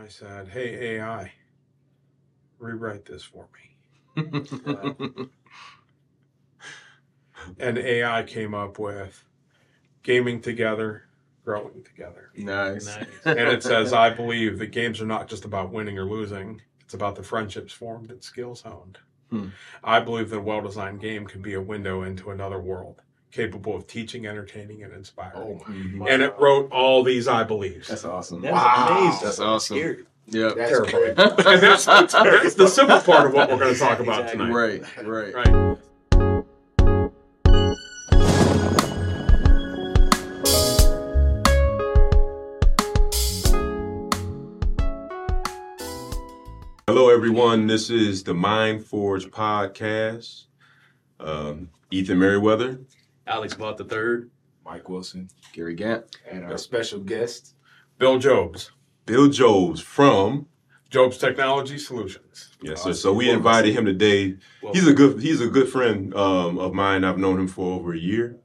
I said, "Hey AI, rewrite this for me." and AI came up with gaming together, growing together. Nice. Nice. And it says, I believe that games are not just about winning or losing, it's about the friendships formed and skills honed. Hmm. I believe that a well designed game can be a window into another world, capable of teaching, entertaining, and inspiring. Mhm. And it wrote all these I believes. That's awesome. That's Wow. amazing. That's awesome. Scary. Yep. That's Terrible. great. and that's, that's the simple part of what we're going to talk about Exactly. tonight. Right. Right. Right. Hello, everyone. This is the Mind Forge podcast. Um, Ethan Merriweather. Alex bought the third. Mike Wilson Gary Gant. and our special guest. Bill Jobes, Bill Jobes from Jobes Technology Solutions. yes, sir. So we invited him today. He's a good he's a good friend um, of mine. I've known him for over a year,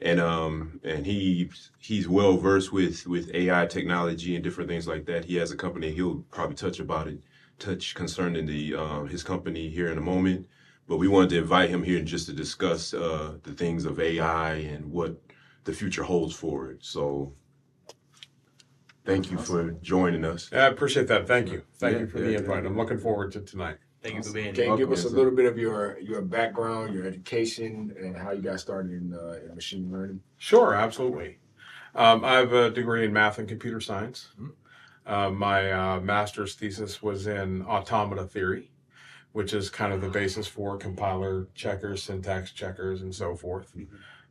and um and he he's well versed with with AI technology and different things like that. He has a company. He'll probably touch about it, touch concerning the um, his company here in a moment. But we wanted to invite him here just to discuss uh, the things of AI and what the future holds for it. So. Thank you for joining us. I appreciate that. Thank you. Thank Yeah, you for yeah, the invite. yeah. I'm looking forward to tonight. thank you for being here. Can you give us a little bit of your your background, your education, and how you got started in, uh, in machine learning? Sure, absolutely. Um, I have a degree in math and computer science. Uh, my uh, master's thesis was in automata theory, which is kind of the basis for compiler checkers, syntax checkers, and so forth.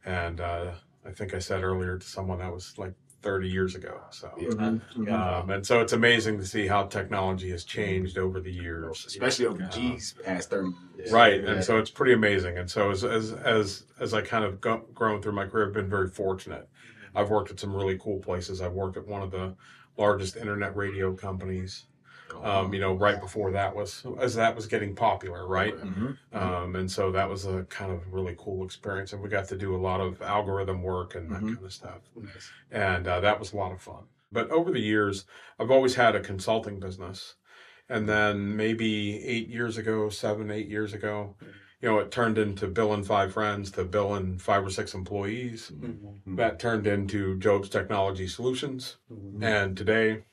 And uh, I think I said earlier to someone that was like 30 years ago. So, Yeah. Mm-hmm. um, and so it's amazing to see how technology has changed over the years. Especially over G's past thirty years. Right, and so it's pretty amazing. And so as as as as I kind of go, grown through my career, I've been very fortunate. I've worked at some really cool places. I've worked at one of the largest internet radio companies. Um, you know, right before that was as that was getting popular, right? Mhm. Um, and so that was a kind of really cool experience, and we got to do a lot of algorithm work and that Mhm. kind of stuff, and uh, that was a lot of fun. But over the years, I've always had a consulting business, and then maybe eight years ago, seven, eight years ago, you know, it turned into Bill and five friends to Bill and five or six employees. Mhm. That turned into Jobes Technology Solutions, Mhm. and today.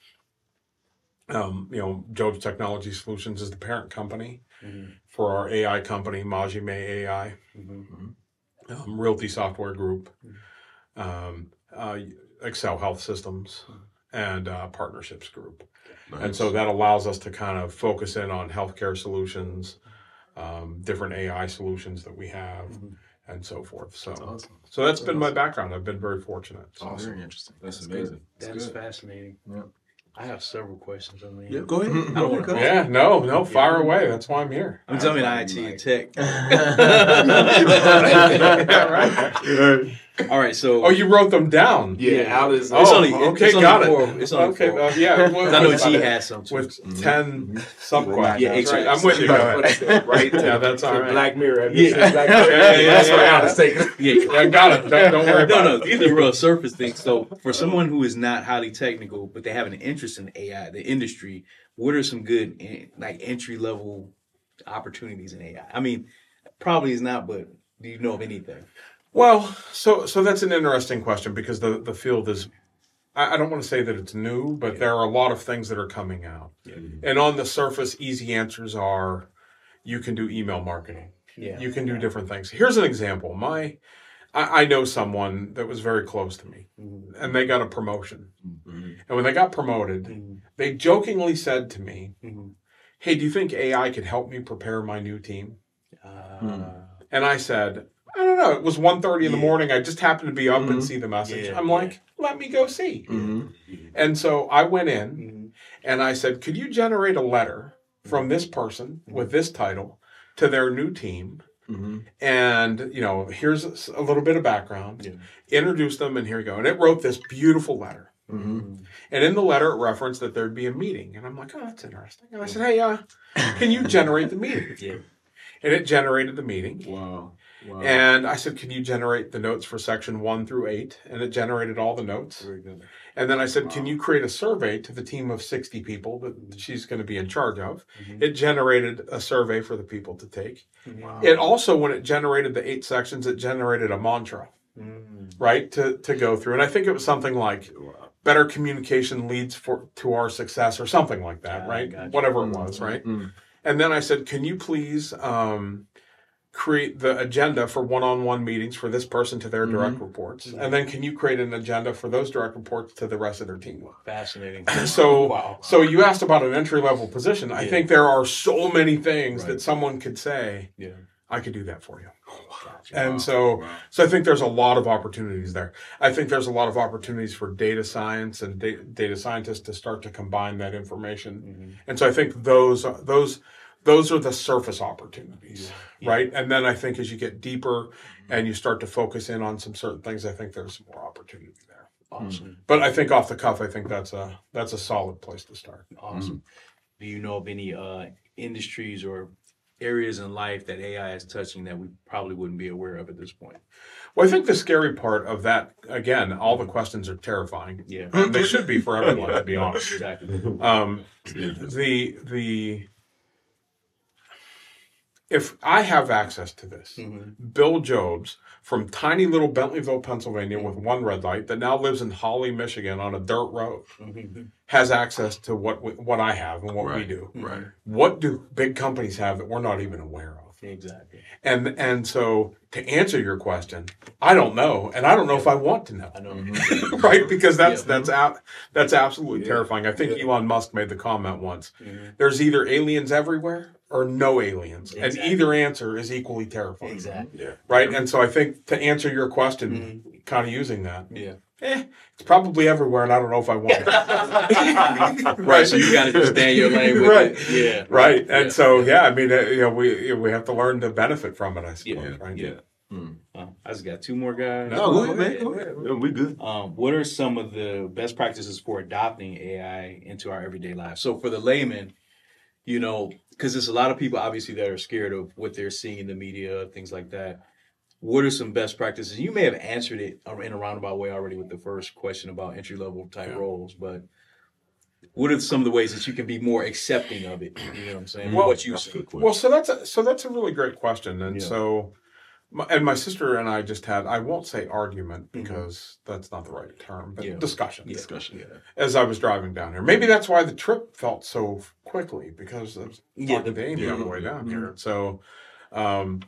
Um, you know, Jobes Technology Solutions is the parent company Mhm. for our AI company, Majime AI, Mhm. um, Realty Software Group, um, uh, Excel Health Systems, and uh, Partnerships Group. And so that allows us to kind of focus in on healthcare solutions, um, different AI solutions that we have, Mhm. and so forth. So, Awesome. so that's been my background. I've been very fortunate. So. Awesome. Very interesting. That's That's amazing. good. That's fascinating. Yeah. I have several questions. I mean, Yeah, go ahead. I don't want to. Yeah, no, no, fire away. That's why I'm here. I'm telling you, IT and tech. Yeah, right. All right, so Oh, you wrote them down. Yeah, Yeah. Alice. Oh, It's only- okay, it's only got four- it. it's only okay, four. uh, yeah. well, I know G has some too. with Mhm. 10 sub questions. Yeah, right? exactly. I'm with you. Go right. Yeah, that's all right. Black Mirror. Yeah. Black Mirror? Yeah, yeah, That's yeah, what yeah. Alice taking. Yeah. Yeah, I got it. Don't, don't worry no, about no, it. these are real surface things. So, for someone who is not highly technical, but they have an interest in AI, the industry, what are some good like entry level opportunities in AI? I mean, probably is not, but do you know of anything? Well, so so that's an interesting question because the the field is. I I don't want to say that it's new, but there are a lot of things that are coming out. Mm-hmm. And on the surface, easy answers are you can do email marketing. Yeah, You can do different things. Here's an example. My I, I know someone that was very close to me Mhm. and they got a promotion. Mhm. And when they got promoted, Mhm. they jokingly said to me, Mhm. Hey, do you think AI could help me prepare my new team? Uh, And I said, I don't know. It was 1.30 in the morning. I just happened to be up and Mhm. see the message. Yeah, I'm yeah. like, let me go see. Mhm. And so I went in and I said, could you generate a letter from this person with this title to their new team? Mhm. And, you know, here's a little bit of background. Yeah. Introduce them, and here you go. And it wrote this beautiful letter. Mhm. And in the letter, it referenced that there'd be a meeting. And I'm like, oh, that's interesting. And I said, hey, uh, can you generate the meeting? Yeah. And it generated the meeting. Wow. Wow. And I said, Can you generate the notes for section one through eight? And it generated all the notes. Very good. And then I said, Can you create a survey to the team of 60 people that she's going to be in charge of? Mhm. It generated a survey for the people to take. Wow. It also, when it generated the eight sections, it generated a mantra, Mm. right, to, to go through. And I think it was something like, better communication leads for to our success or something like that Ah, right gotcha. whatever it was right Mm. and then i said can you please um, create the agenda for one-on-one meetings for this person to their direct reports and then can you create an agenda for those direct reports to the rest of their team Fascinating. so Wow. so you asked about an entry level position i think there are so many things Right. that someone could say Yeah. i could do that for you Gotcha. and Wow. so Wow. so I think there's a lot of opportunities there. I think there's a lot of opportunities for data science and da- data scientists to start to combine that information. Mhm. And so I think those those those are the surface opportunities, Yeah. right? And then I think as you get deeper and you start to focus in on some certain things, I think there's more opportunity there. Awesome. But I think off the cuff, I think that's a that's a solid place to start. Awesome. Do you know of any uh, industries or areas in life that AI is touching that we probably wouldn't be aware of at this point? Well, I think the scary part of that, again, all the questions are terrifying. Yeah. they should be for everyone, to be honest. Exactly. Um, the the if I have access to this, Mhm. Bill Jobes from tiny little Bentleyville, Pennsylvania, with one red light, that now lives in Holly, Michigan, on a dirt road, Mhm. has access to what we, what I have and what we do. Right. What do big companies have that we're not even aware of? Exactly. And and so to answer your question, I don't know, and I don't know if I want to know. I know. right? Because that's Yeah. that's out that's absolutely Yeah. terrifying. I think Elon Musk made the comment once. Mhm. There's either aliens everywhere or no aliens, and either answer is equally terrifying. Exactly. Yeah. Right? And so I think to answer your question, Mm-hmm. kind of using that, Yeah. Eh, it's probably everywhere, and I don't know if I want it. Right. So you got to just stay in your lane with Right. it. Yeah. right? And Yeah. so yeah, I mean, uh, you know, we we have to learn to benefit from it. I suppose. Yeah. Right? Yeah. Uh, I just got two more guys. No, go ahead, man. Go ahead. Yeah, We good. Um, what are some of the best practices for adopting AI into our everyday lives? So for the layman, you know, because there's a lot of people obviously that are scared of what they're seeing in the media, things like that. What are some best practices? You may have answered it in a roundabout way already with the first question about entry level type Yeah. roles, but what are some of the ways that you can be more accepting of it? You know what I'm saying? Well, what you see. Well, so that's a, so that's a really great question, and Yeah. so, my, and my sister and I just had I won't say argument Mhm. because that's not the right term, but Yeah. discussion. Yeah. Discussion. Yeah. As I was driving down here, maybe that's why the trip felt so quickly because I was Yeah, talking the- to yeah. on the way down Mhm. here. So, um,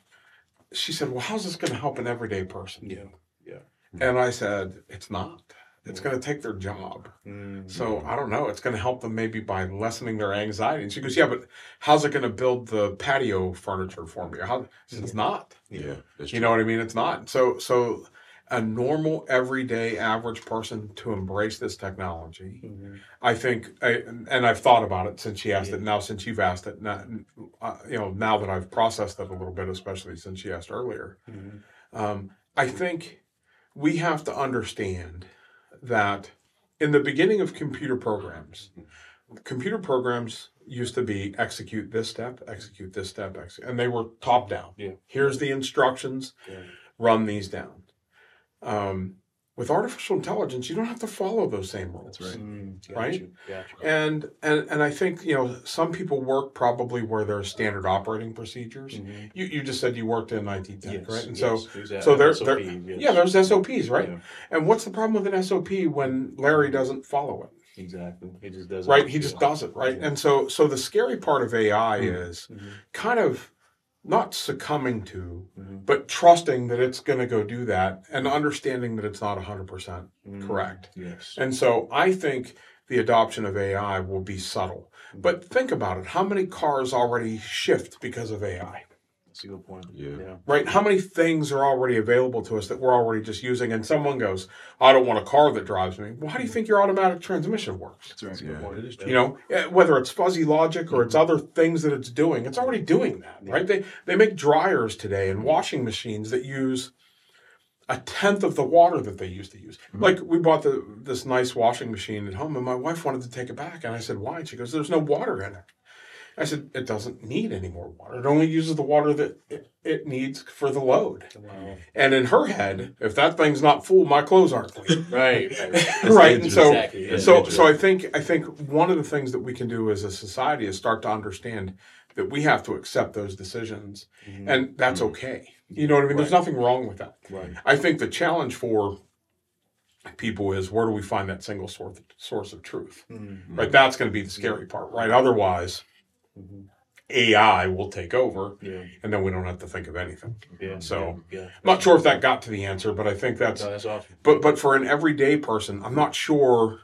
she said, "Well, how's this going to help an everyday person?" Yeah. Yeah. And I said, "It's not. It's Yeah. going to take their job." Mm. So I don't know. It's going to help them maybe by lessening their anxiety. And she goes, "Yeah, but how's it going to build the patio furniture for me?" How? I said, It's not. Yeah. That's You know what I mean? It's not. So so a normal, everyday, average person to embrace this technology, Mhm. I think, I, and I've thought about it since she asked Yeah. it. Now, since you've asked it, now, uh, you know, now that I've processed it a little bit, especially since she asked earlier, Mhm. um, I think we have to understand that in the beginning of computer programs, computer programs used to be execute this step, execute this step, execute, and they were top down. Yeah. Here's the instructions, Yeah. run these down. Um, with artificial intelligence, you don't have to follow those same rules. That's right. Mm, Right? you, got. And, and and I think you know some people work probably where there's standard operating procedures. Mhm. You you just said you worked in IT tech, Yes, right? And yes, so exactly. so there, SOP, there yes. yeah, there's SOPs, right? Yeah, And what's the problem with an SOP when Larry doesn't follow it? exactly. He just does Right? He just does it, right? Yeah. And so so the scary part of AI is Mhm. kind of not succumbing to, Mhm. but trusting that it's going to go do that and understanding that it's not 100% Mm, correct. Yes. And so I think the adoption of AI will be subtle. But think about it. How many cars already shift because of AI? That's a good point. Yeah. Yeah. Right? How many things are already available to us that we're already just using? And someone goes, I don't want a car that drives me. Well, how do you think your automatic transmission works? That's right. Yeah, Good point. that is true. You know, eh, whether it's fuzzy logic or it's other things that it's doing, it's already doing that, right? They they make dryers today and washing machines that use a tenth of the water that they used to use. Like we bought the this nice washing machine at home, and my wife wanted to take it back, and I said, "Why?" And she goes, "There's no water in it." I said, it doesn't need any more water. It only uses the water that it, it needs for the load. Wow. And in her head, if that thing's not full, my clothes aren't clean. Right. right. And so, Exactly, yeah. so, so I think, I think one of the things that we can do as a society is start to understand that we have to accept those decisions, Mhm. and that's okay. You know what I mean? There's nothing wrong with that. Right. I think the challenge for people is where do we find that single source source of truth? Mhm. Right. That's going to be the scary part. Right. Otherwise, AI will take over, Yeah. and then we don't have to think of anything. Yeah. So, yeah. I'm not sure if that got to the answer, but I think that's No, that's awesome. but but for an everyday person, I'm not sure.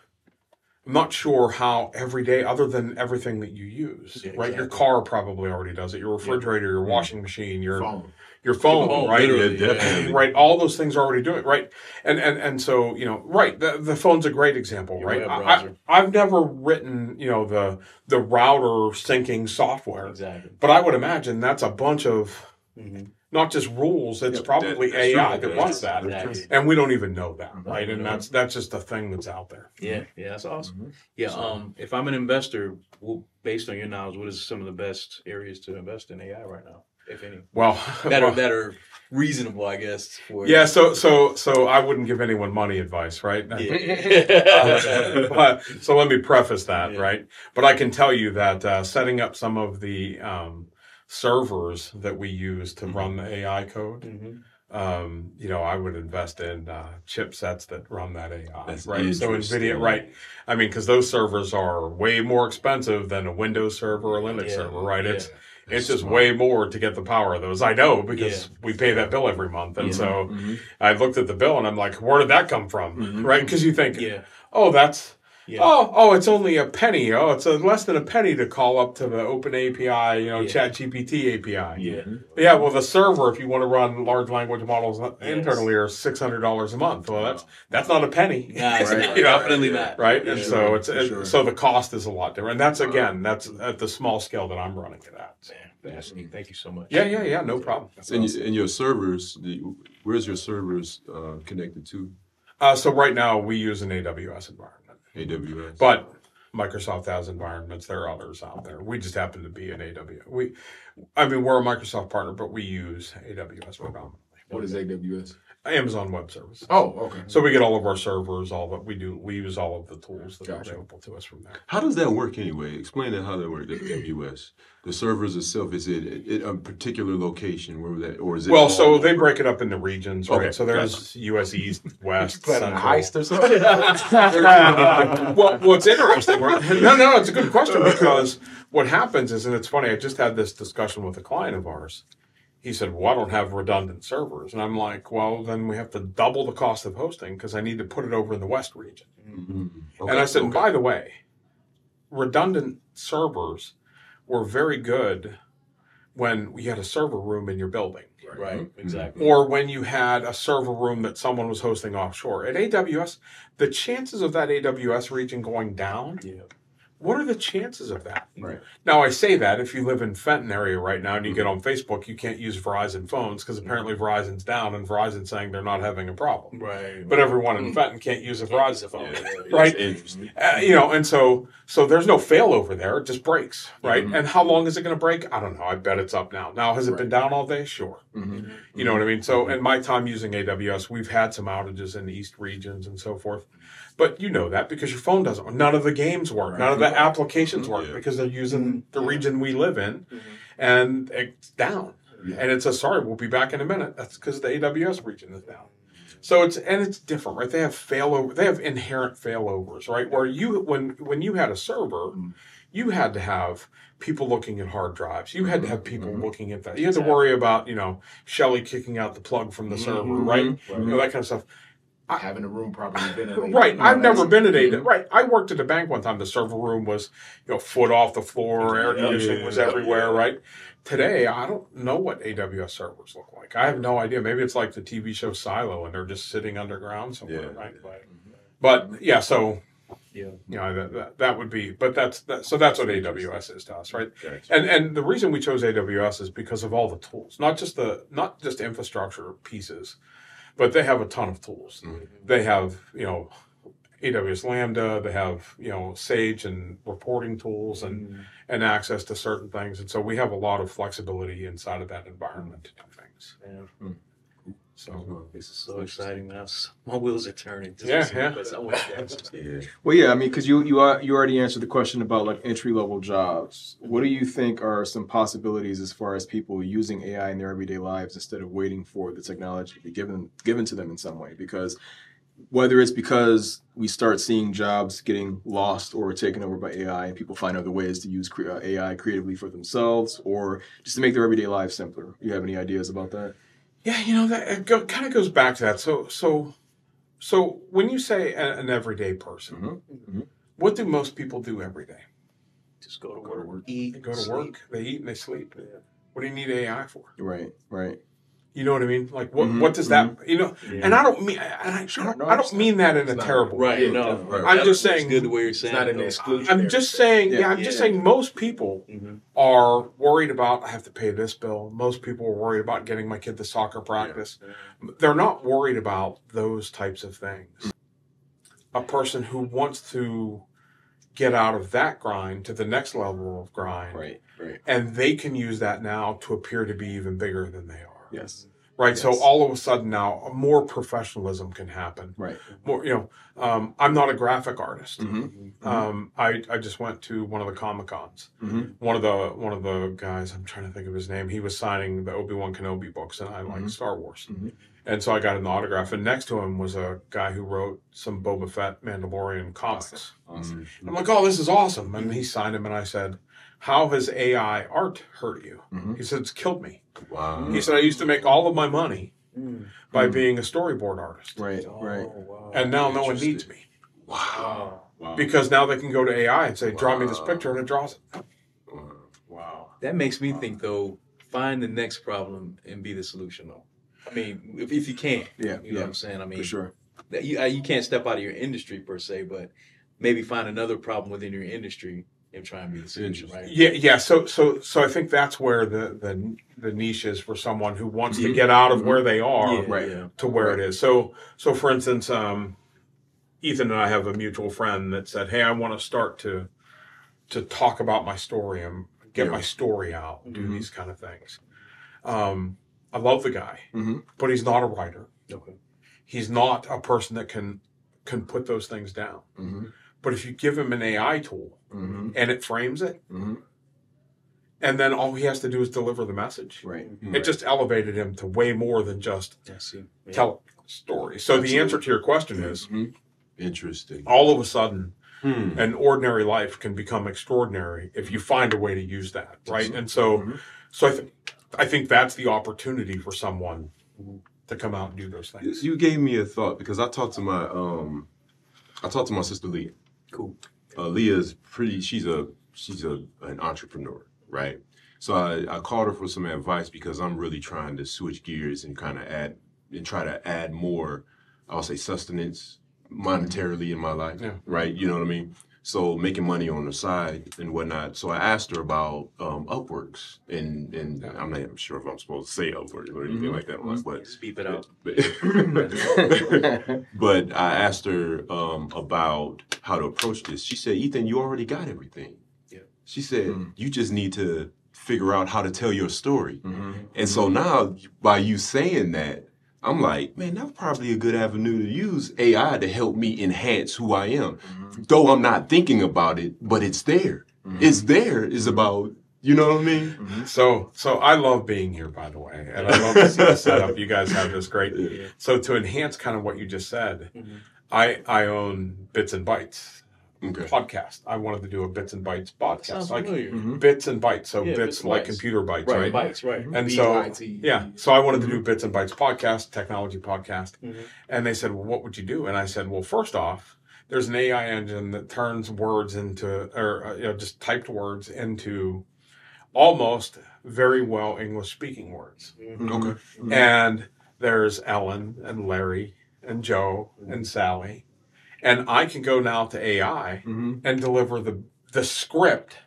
I'm not sure how every day, other than everything that you use, Yeah, right? Your car probably already does it. Your refrigerator, your mm-hmm. washing machine, your Phone. Your phone, right? Yeah, definitely. Right, all those things are already doing it, right? And and and so you know, right? The, the phone's a great example, Your right? I, I've never written you know the the router syncing software, Exactly. but I would imagine that's a bunch of Mhm. not just rules. It's Yep, probably that-. AI that runs true. that, Exactly. and we don't even know that, right? And that's that's just the thing that's out there. Yeah. Yeah. That's awesome. Mhm. Yeah. So- Um. If I'm an investor, well, based on your knowledge, what is some of the best areas to invest in AI right now, if any? Well, That well, are reasonable, I guess. For yeah. So so so I wouldn't give anyone money advice, right? Yeah. but, so let me preface that, Yeah. right? But I can tell you that uh, setting up some of the um, servers that we use to run the AI code, Mhm. um, you know, I would invest in uh, chipsets that run that AI, That's right? So. NVIDIA, right? I mean, because those servers are way more expensive than a Windows server or Linux Yeah. server, right? Yeah. It's it's just Smart. way more to get the power of those. I know because Yeah. we pay that bill every month, and Yeah. so Mhm. I looked at the bill and I'm like, where did that come from, Mhm. right? Because you think, Yeah. oh, that's Yeah. oh oh, it's only a penny. Oh, it's a, less than a penny to call up to the Open API, you know, Yeah. Chat GPT API. Yeah. Yeah, well, the server, if you want to run large language models Yes. internally, are six hundred dollars a month. Well, that's that's not a penny, Nah, Right. not. You know, Definitely not. right? For and sure, so it's sure. so the cost is a lot different. And that's again, that's at the small scale that I'm running it at. Man, fascinating. Thank you so much. Yeah, yeah, yeah, no problem. And, y- and your servers, the, where's your servers uh, connected to? Uh, so right now we use an AWS environment, AWS. but Microsoft has environments. There are others out there. We just happen to be an AWS. We, I mean, we're a Microsoft partner, but we use AWS predominantly. What is AWS? Amazon Web Service. Oh, okay. So we get all of our servers, all that we do. We use all of the tools that are available to us from there. How does that work anyway? Explain that how that works. The AWS, the servers itself, is it, it a particular location where that, or is it? Well, so they break it up into regions, right? Okay, So there's US East, West, Planning a Central. heist or something? well, what's interesting? right? No, no, it's a good question because what happens is, and it's funny. I just had this discussion with a client of ours. He said, "Well, I don't have redundant servers," and I'm like, "Well, then we have to double the cost of hosting because I need to put it over in the West region." Mhm. and I said, okay. "By the way, redundant servers were very good when we had a server room in your building." Right. Exactly. or when you had a server room that someone was hosting offshore. At AWS, the chances of that AWS region going down, Yeah. What are the chances of that? Right. Now, I say that if you live in Fenton area right now and you get on Facebook, you can't use Verizon phones because apparently Verizon's down and Verizon's saying they're not having a problem. Right. But everyone in Fenton can't use a Verizon phone. Yeah, Right. Interesting. Uh, you know, and so so there's no failover there; it just breaks, right? Mhm. And how long is it going to break? I don't know. I bet it's up now. Now, has it been down all day? Sure. Mhm. You know what I mean? So, in my time using AWS, we've had some outages in the East regions and so forth. But you know that because your phone doesn't. None of the games work. None of the applications work Yeah. because they're using the region we live in, Mhm. and it's down. Yeah. And it's a sorry, we'll be back in a minute. That's because the AWS region is down. So it's and it's different, right? They have failover. They have inherent failovers, right? Where you when when you had a server, Mhm. you had to have people looking at hard drives. You had to have people Mhm. looking at that. You had to worry about you know Shelly kicking out the plug from the server, Mhm. right? Right. You know that kind of stuff. Having a room properly ventilated. Right. I've never that's- been at a right. I worked at a bank one time. The server room was, you know, foot off the floor. Air Yeah, conditioning was yeah, everywhere. yeah. Right. Today, I don't know what AWS servers look like. I have no idea. Maybe it's like the TV show Silo, and they're just sitting underground somewhere. Yeah. Right. Right. But yeah, so Yeah. you know that, that that would be. But that's that, so that's what AWS is to us, right? Gotcha. And and the reason we chose AWS is because of all the tools, not just the not just infrastructure pieces, but they have a ton of tools. Mhm. They have you know AWS Lambda. They have you know Sage and reporting tools and and access to certain things. And so we have a lot of flexibility inside of that environment to do things. Yeah. So This is so exciting, man. My wheels are turning. Just Yeah, yeah. but I want that. Yeah. Well, yeah, I mean, because you you are, you already answered the question about like entry level jobs. What do you think are some possibilities as far as people using AI in their everyday lives instead of waiting for the technology to be given given to them in some way? Because whether it's because we start seeing jobs getting lost or taken over by AI, and people find other ways to use uh, AI creatively for themselves, or just to make their everyday lives simpler. You have any ideas about that? Yeah, you know that it go, kind of goes back to that. So so so when you say a, an everyday person, Mhm, mhm. what do most people do every day? Just go to Go to work, work. eat, They go to sleep. work, they eat, and they sleep. What do you need AI for? Right, right. You know what I mean? Like what Mhm, what does that you know? Yeah. And I don't mean and I, Sure, I, don't, no, I don't mean that in a it's not- terrible way. Right, Yeah, no. right. I'm just saying- good the way you're saying not an exclusion. I'm just saying, yeah, Yeah. I'm just saying most people Mhm. are worried about I have to pay this bill. Most people are worried about getting my kid to soccer practice. They're not worried about those types of things. A person who wants to get out of that grind to the next level of grind, Right, right. and they can use that now to appear to be even bigger than they are. Yes. Right. So all of a sudden now more professionalism can happen. Right. More, you know, um, I'm not a graphic artist. Mm-hmm. Um, I, I just went to one of the Comic Cons. Mm-hmm. One of the one of the guys, I'm trying to think of his name. He was signing the Obi Wan Kenobi books, and I like Mhm. Star Wars. Mhm. And so I got an autograph, and next to him was a guy who wrote some Boba Fett Mandalorian comics. Awesome. I'm like, oh, this is awesome. And he signed him, and I said, how has AI art hurt you? Mhm. He said, it's killed me. Wow. He said, I used to make all of my money Mm. by Mm. being a storyboard artist. Right, right. Oh, wow. And now no one needs me wow. Wow. because now they can go to AI and say, draw me this picture, and it draws it. Wow. Wow. That makes me think though, find the next problem and be the solution though. I mean, if, if you can, Yeah, you know yeah, what I'm saying. I mean, for sure. that you uh, you can't step out of your industry per se, but maybe find another problem within your industry and try and be the solution, right? Yeah, yeah. So, so, so I think that's where the the, the niche is for someone who wants to get out of Mhm. where they are Yeah, Right. yeah. to where it is. So, so for instance, um, Ethan and I have a mutual friend that said, "Hey, I want to start to to talk about my story and get Yeah. my story out, and do Mhm. these kind of things." Um, I love the guy, Mm-hmm. but he's not a writer. Okay. He's not a person that can can put those things down. Mm-hmm. But if you give him an AI tool Mm-hmm. and it frames it, Mm-hmm. and then all he has to do is deliver the message. Right. It just elevated him to way more than just I. Yeah. tell a story. So the answer to your question is Mm-hmm. Interesting. all of a sudden Hmm. an ordinary life can become extraordinary if you find a way to use that, right? And so Mhm. so I think I think that's the opportunity for someone to come out and do those things. You gave me a thought because I talked to my um, I talked to my sister Leah. Cool. Uh, Leah's pretty. She's a she's a an entrepreneur, right? So I, I called her for some advice because I'm really trying to switch gears and kind of add and try to add more. I'll say sustenance monetarily in my life, Yeah. right? You know what I mean? So making money on the side and whatnot. So I asked her about um, Upworks, and and Yeah. I'm not even sure if I'm supposed to say Upworks or anything Mhm. like that, but Just it out. but, but I asked her um, about how to approach this. She said, "Ethan, you already got everything." Yeah. She said, Mm. "You just need to figure out how to tell your story." Mm-hmm. And so now, by you saying that, I'm like, man, that's probably a good avenue to use AI to help me enhance who I am. Mm-hmm. Though I'm not thinking about it, but it's there. Mm-hmm. It's there. Is about you know what I mean? Mm-hmm. So so I love being here by the way. And I love to see the setup. You guys have this great Yeah. so to enhance kind of what you just said, Mhm. I I own Bits and Bytes Okay. podcast. I wanted to do a Bits and Bytes podcast. Sounds Like familiar. Mhm. bits and bytes. So Yeah, bits bits and like bytes. computer bytes, Right, right? bites, right. And so B-I-T. yeah, so I wanted to do Bits and Bytes podcast, technology podcast. Mhm. And they said, "Well, what would you do?" And I said, "Well, first off, there's an AI engine that turns words into or uh, you know just typed words into almost very well English speaking words. Mhm. Okay. And there's Ellen and Larry and Joe and Sally. And I can go now to AI Mm-hmm. and deliver the the script.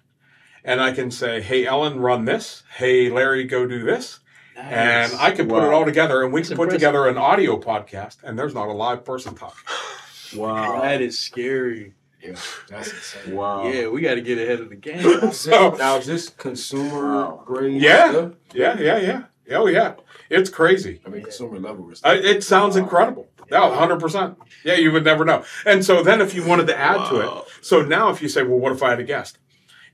And I can say, hey Ellen, run this. Hey Larry, go do this. And I can put it all together and we That's can put together an audio podcast and there's not a live person talking. Wow. That is scary. Yeah, that's insane. Wow. Yeah, we got to get ahead of the game. So- now is this consumer Wow. grade? Yeah. stuff? Yeah, yeah, yeah. Oh, yeah. It's crazy. I mean, consumer level. is- I, it sounds incredible. No, hundred percent. Yeah, you would never know. And so then, if you wanted to add to it, so now if you say, "Well, what if I had a guest?"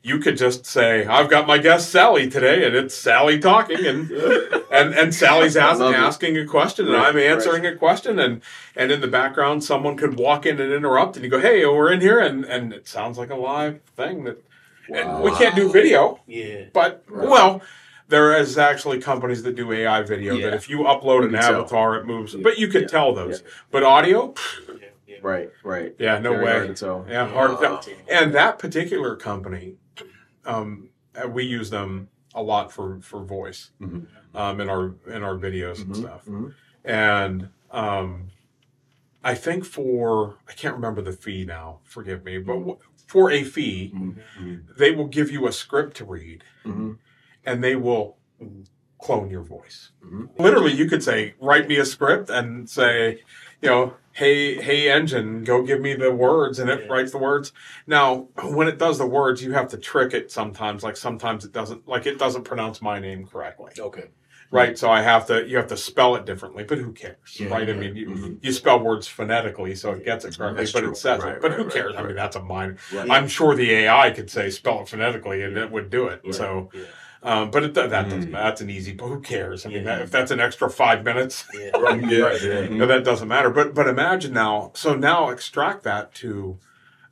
You could just say, "I've got my guest Sally today, and it's Sally talking, and and and Sally's ask, asking a question, and Right, I'm answering a question, and and in the background, someone could walk in and interrupt, and you go, "Hey, oh, we're in here," and and it sounds like a live thing that and we can't do video, yeah. but Right. well, there is actually companies that do AI video that if you upload an can tell. avatar, it moves. Yeah. But you could Yeah. tell those. But audio, yeah, yeah. Right, right. yeah, no Very way. hard to tell. Yeah, hard to tell. And that particular company, um, uh, we use them a lot for for voice Mhm. um, in our in our videos and Mhm, stuff. mhm. And um, I think for I can't remember the fee now. Forgive me, but w- for a fee, Mhm. they will give you a script to read. And they will clone your voice. Mhm. Literally, you could say, "Write me a script," and say, you know, "Hey, hey, engine, go give me the words," and it Yeah. writes the words. Now, when it does the words, you have to trick it sometimes. Like sometimes it doesn't, like it doesn't pronounce my name correctly, Okay. right? So I have to, you have to spell it differently. But who cares, Yeah, right? I mean, you, Mhm. you spell words phonetically, so it gets it correctly, That's but true. it says Right, it. But right, who right, cares? I mean, that's a minor. Right. I'm sure the AI could say spell it phonetically, and it would do it. Right. So. Yeah. Um, but it, that doesn't Mm. that's an easy. But who cares? I mean, Yeah. that, if that's an extra five minutes, Yeah. Right. Yeah, Right. yeah. you know, that doesn't matter. But but imagine now. So now extract that to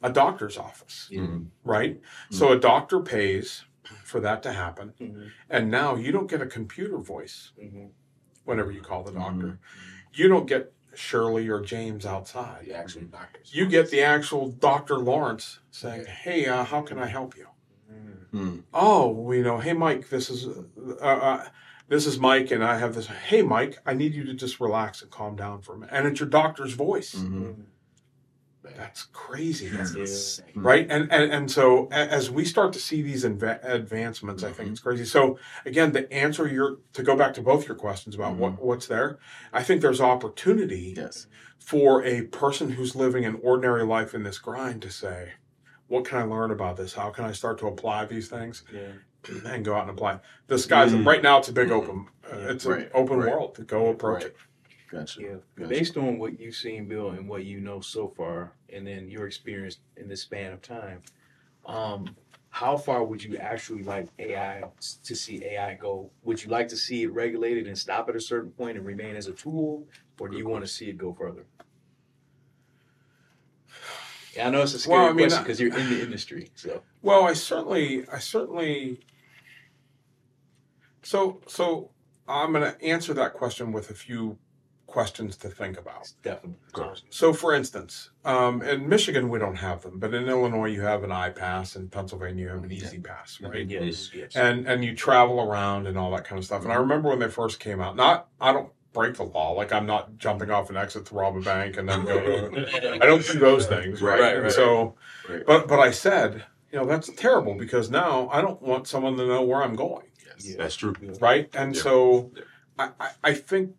a doctor's office, Mhm. right? So a doctor pays for that to happen, Mhm. and now you don't get a computer voice Mhm. whenever you call the doctor. You don't get Shirley or James outside. The actual doctors. You get the actual Doctor Lawrence saying, "Hey, uh, how can I help you?" Mm. oh, we know, hey, Mike, this is uh, uh, this is Mike, and I have this. Hey, Mike, I need you to just relax and calm down for a minute. And it's your doctor's voice. Mhm. That's crazy, That's Yeah. insane. right? And, and and so as we start to see these inve- advancements, I think it's crazy. So again, to answer your to go back to both your questions about what what's there, I think there's opportunity Yes. for a person who's living an ordinary life in this grind to say, what can I learn about this? How can I start to apply these things? Yeah. and go out and apply. The sky's Mm. right now. It's a big open. Uh, it's Right, an open right. world to go approach Right. it. Gotcha. Yeah. Gotcha. Based on what you've seen, Bill, and what you know so far, and then your experience in this span of time, um, how far would you actually like AI to see AI go? Would you like to see it regulated and stop at a certain point and remain as a tool, or do you want to see it go further? Yeah, I know it's a scary Well, I mean, question because you're in the industry. So Well, I certainly, I certainly. So, so I'm going to answer that question with a few questions to think about. definitely. So, for instance, um, in Michigan we don't have them, but in Illinois you have an I-PASS, in Pennsylvania you have an E-ZPass, right? Yes, yes. and and you travel around and all that kind of stuff. And I remember when they first came out. Not I don't break the law. Like I'm not jumping off an exit to rob a bank and then go. To, I don't do those things, right? Right, And right. So, Right. but but I said, you know, that's terrible because now I don't want someone to know where I'm going, Yeah. That's true. right? And Yeah. so, Yeah. I, I I think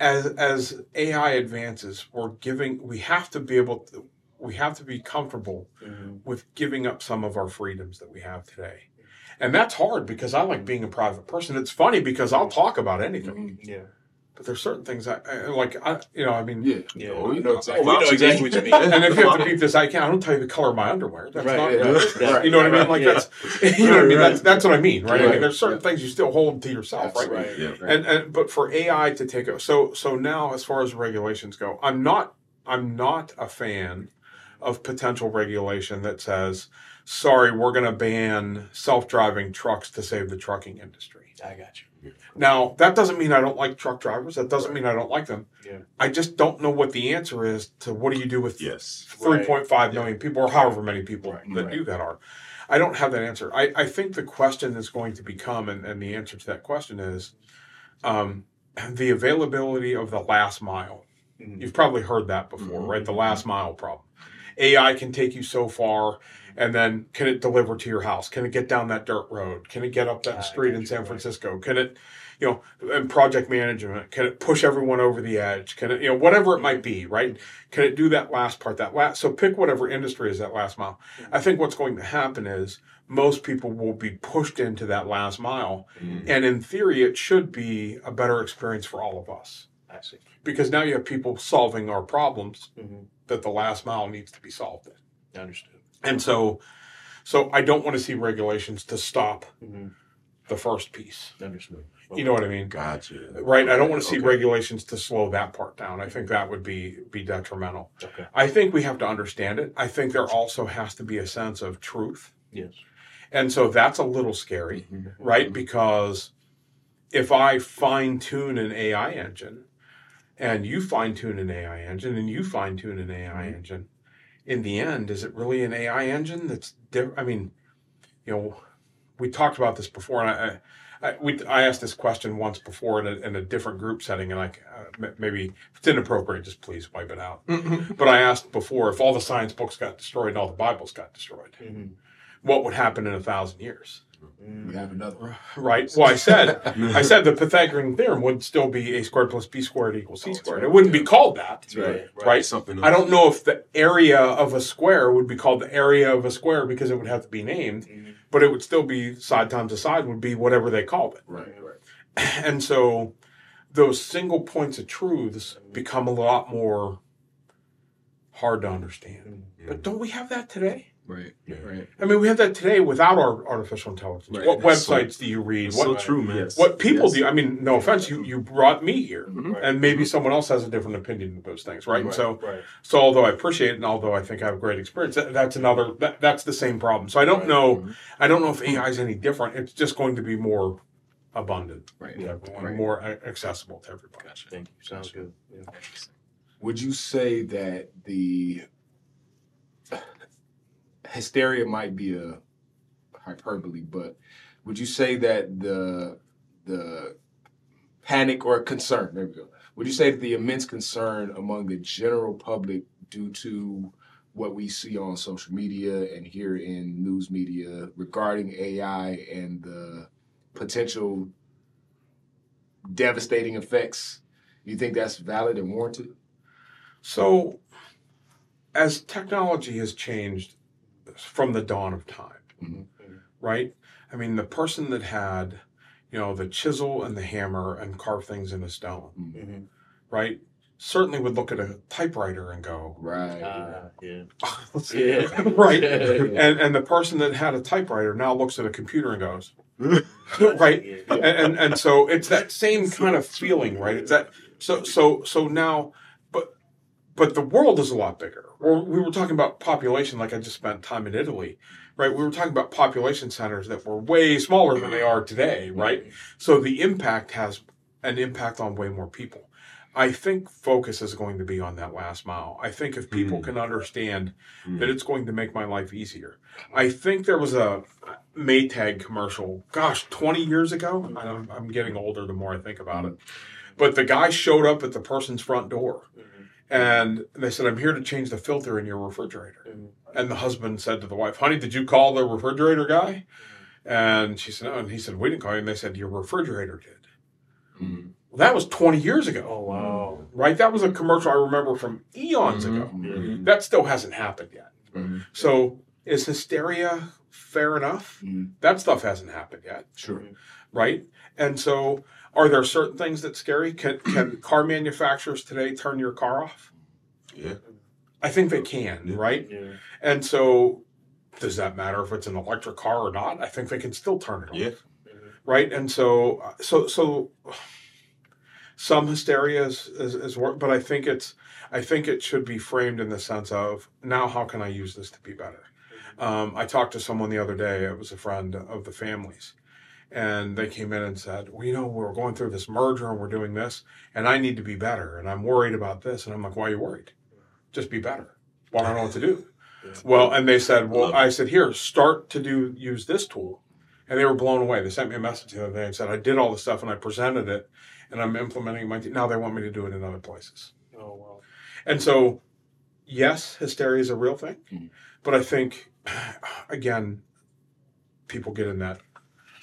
as as AI advances, we're giving. We have to be able to. We have to be comfortable Mhm. with giving up some of our freedoms that we have today. And that's hard because I like being a private person. It's funny because I'll talk about anything, Yeah. But there's certain things I, I like. I, you know, I mean, Yeah. Yeah. Oh, you know Oh, exactly. we know exactly what you mean. and if you have to beat this, I can't. I don't tell you the color of my underwear. That's Right, not. yeah. that's- You know what I mean? Like Yeah. that's. You know what I mean? That's that's what I mean, right? I mean, there's certain things you still hold to yourself, That's right? right. Yeah. Right. And and but for AI to take o- so so now as far as regulations go, I'm not I'm not a fan of potential regulation that says, sorry, we're going to ban self-driving trucks to save the trucking industry. I got you. Now, that doesn't mean I don't like truck drivers. That doesn't mean I don't like them. Yeah. I just don't know what the answer is to what do you do with Yes. three point five million people or however many people Right, that right. do that are. I don't have that answer. I, I think the question is going to become, and, and the answer to that question is um, the availability of the last mile. Mhm. You've probably heard that before, Mm-hmm. right? The last mile problem. AI can take you so far, and then can it deliver to your house? Can it get down that dirt road? Can it get up that street in San. Francisco? Can it, you know, and project management? Can it push everyone over the edge? Can it, you know, whatever it might be, right? Can it do that last part? That last. So pick whatever industry is that last mile. I think what's going to happen is most people will be pushed into that last mile, and in theory, it should be a better experience for all of us I see. because now you have people solving our problems Mm-hmm. that the last mile needs to be solved in. Understood. And so, so I don't want to see regulations to stop Mm-hmm. the first piece. Understood. You know what I mean? Gotcha. Right. I don't want to see Okay. regulations to slow that part down. I think that would be be detrimental. Okay. I think we have to understand it. I think there also has to be a sense of truth. Yes. And so that's a little scary, mm-hmm. Mm-hmm. right? Because if I fine tune an AI engine and you fine tune an AI engine and you fine tune an AI mm-hmm. engine, in the end, is it really an AI engine that's different? I mean, you know, we talked about this before, and I, I, I, we, I asked this question once before in a, in a different group setting, and I uh, maybe if it's inappropriate, just please wipe it out. but I asked before if all the science books got destroyed and all the Bibles got destroyed, Mm-hmm. what would happen in a thousand years? We have another. Right. Well, I said, I said the Pythagorean theorem would still be a squared plus b squared equals c squared. It wouldn't be called that, Right. right? Something. I don't know if the area of a square would be called the area of a square because it would have to be named, Mhm. but it would still be side times a side would be whatever they called it. Right, right. And so those single points of truths become a lot more hard to understand. But don't we have that today? Right. Yeah. Right. I mean, we have that today without our artificial intelligence. Right. What That's so- websites do you read? What so true, man. Yes. what people Yes. do? I mean, no offense, you you brought me here, Mhm. and maybe someone else has a different opinion of those things, right? And Right. so, Right. so although I appreciate it, and although I think I have a great experience, that, that's another that, that's the same problem. So I don't Right. know, Mhm. I don't know if AI is any different. It's just going to be more abundant, Right. to everyone, Right. more accessible to everybody. Gotcha. Thank you. Sounds good. Yeah. Would you say that the hysteria might be a hyperbole, but would you say that the the panic or concern, there we go. Would you say that the immense concern among the general public due to what we see on social media and here in news media regarding AI and the potential devastating effects, you think that's valid and warranted? So, as technology has changed from the dawn of time, Mhm. right? I mean, the person that had, you know, the chisel and the hammer and carve things in into stone, Mm-hmm. right? Certainly would look at a typewriter and go, Right. Ah, yeah. Yeah. right? Yeah. And and the person that had a typewriter now looks at a computer and goes, right? Yeah. and, and and so it's that same kind of feeling, right? It's that so so so now, but the world is a lot bigger. We were talking about population, like I just spent time in Italy, right? We were talking about population centers that were way smaller than they are today, right? So the impact has an impact on way more people. I think focus is going to be on that last mile. I think if people Mm. can understand Mm. that it's going to make my life easier. I think there was a Maytag commercial, gosh, 20 years ago. I'm, I'm getting older the more I think about it. But the guy showed up at the person's front door and they said, I'm here to change the filter in your refrigerator. And the husband said to the wife, Honey, did you call the refrigerator guy? And she said, No. And he said, We didn't call you. And they said, Your refrigerator did. Mhm. Well, that was 20 years ago, Oh wow. right? That was a commercial I remember from eons Mhm. ago. Mhm. That still hasn't happened yet. Mhm. So is hysteria fair enough? Mhm. That stuff hasn't happened yet, Sure. right? And so are there certain things that scary? Can can car manufacturers today turn your car off? Yeah. I think they can, Yeah. right? Yeah. And so does that matter if it's an electric car or not? I think they can still turn it off. Yeah. Right. And so so so some hysteria is, is, is work, but I think it's I think it should be framed in the sense of now how can I use this to be better? Um, I talked to someone the other day. It was a friend of the family's, and they came in and said, "Well, you know, we're going through this merger and we're doing this, and I need to be better, and I'm worried about this." And I'm like, "Why are you worried? Just be better. Well, I don't know what to do." Well, and they said, "Well," I said, "Here, start to do use this tool," and they were blown away. They sent me a message the other day and said, "I did all the stuff and I presented it, and I'm implementing my. Te- now they want me to do it in other places." Oh wow. And so yes, hysteria is a real thing, Mhm. but I think again, people get in that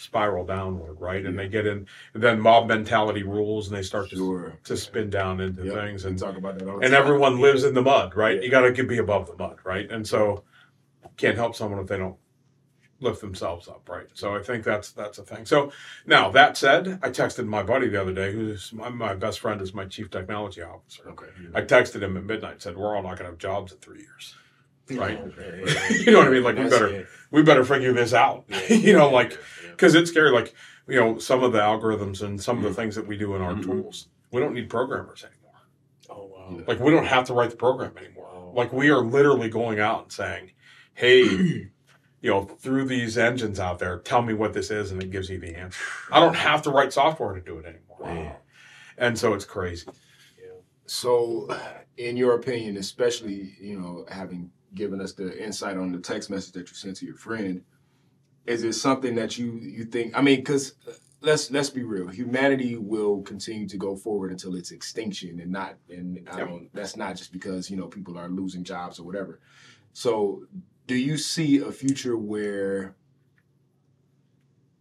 spiral downward, right? And they get in, and then mob mentality rules, and they start to, Sure. to spin down into Yep. things, We and talk about that and time. everyone lives in the mud, right? Yeah. You got to be above the mud, right? And so can't help someone if they don't lift themselves up, right? So I think that's that's a thing. So now that said, I texted my buddy the other day, who's my, my best friend, is my chief technology officer. Okay. I texted him at midnight, said we're all not going to have jobs in three years, right? Yeah. you know what I mean? Like we better we better figure this out, you know, like because it's scary. Like you know, some of the algorithms and some of the things that we do in our Mhm. tools, we don't need programmers anymore. Oh wow. Like we don't have to write the program anymore. Like we are literally going out and saying, "Hey, you know, through these engines out there, tell me what this is," and it gives you the answer. I don't have to write software to do it anymore. Wow. And so it's crazy. So, in your opinion, especially you know having given us the insight on the text message that you sent to your friend, is it something that you you think? I mean, because uh, let's let's be real, humanity will continue to go forward until its extinction, and not and I don't. That's not just because you know people are losing jobs or whatever. So, do you see a future where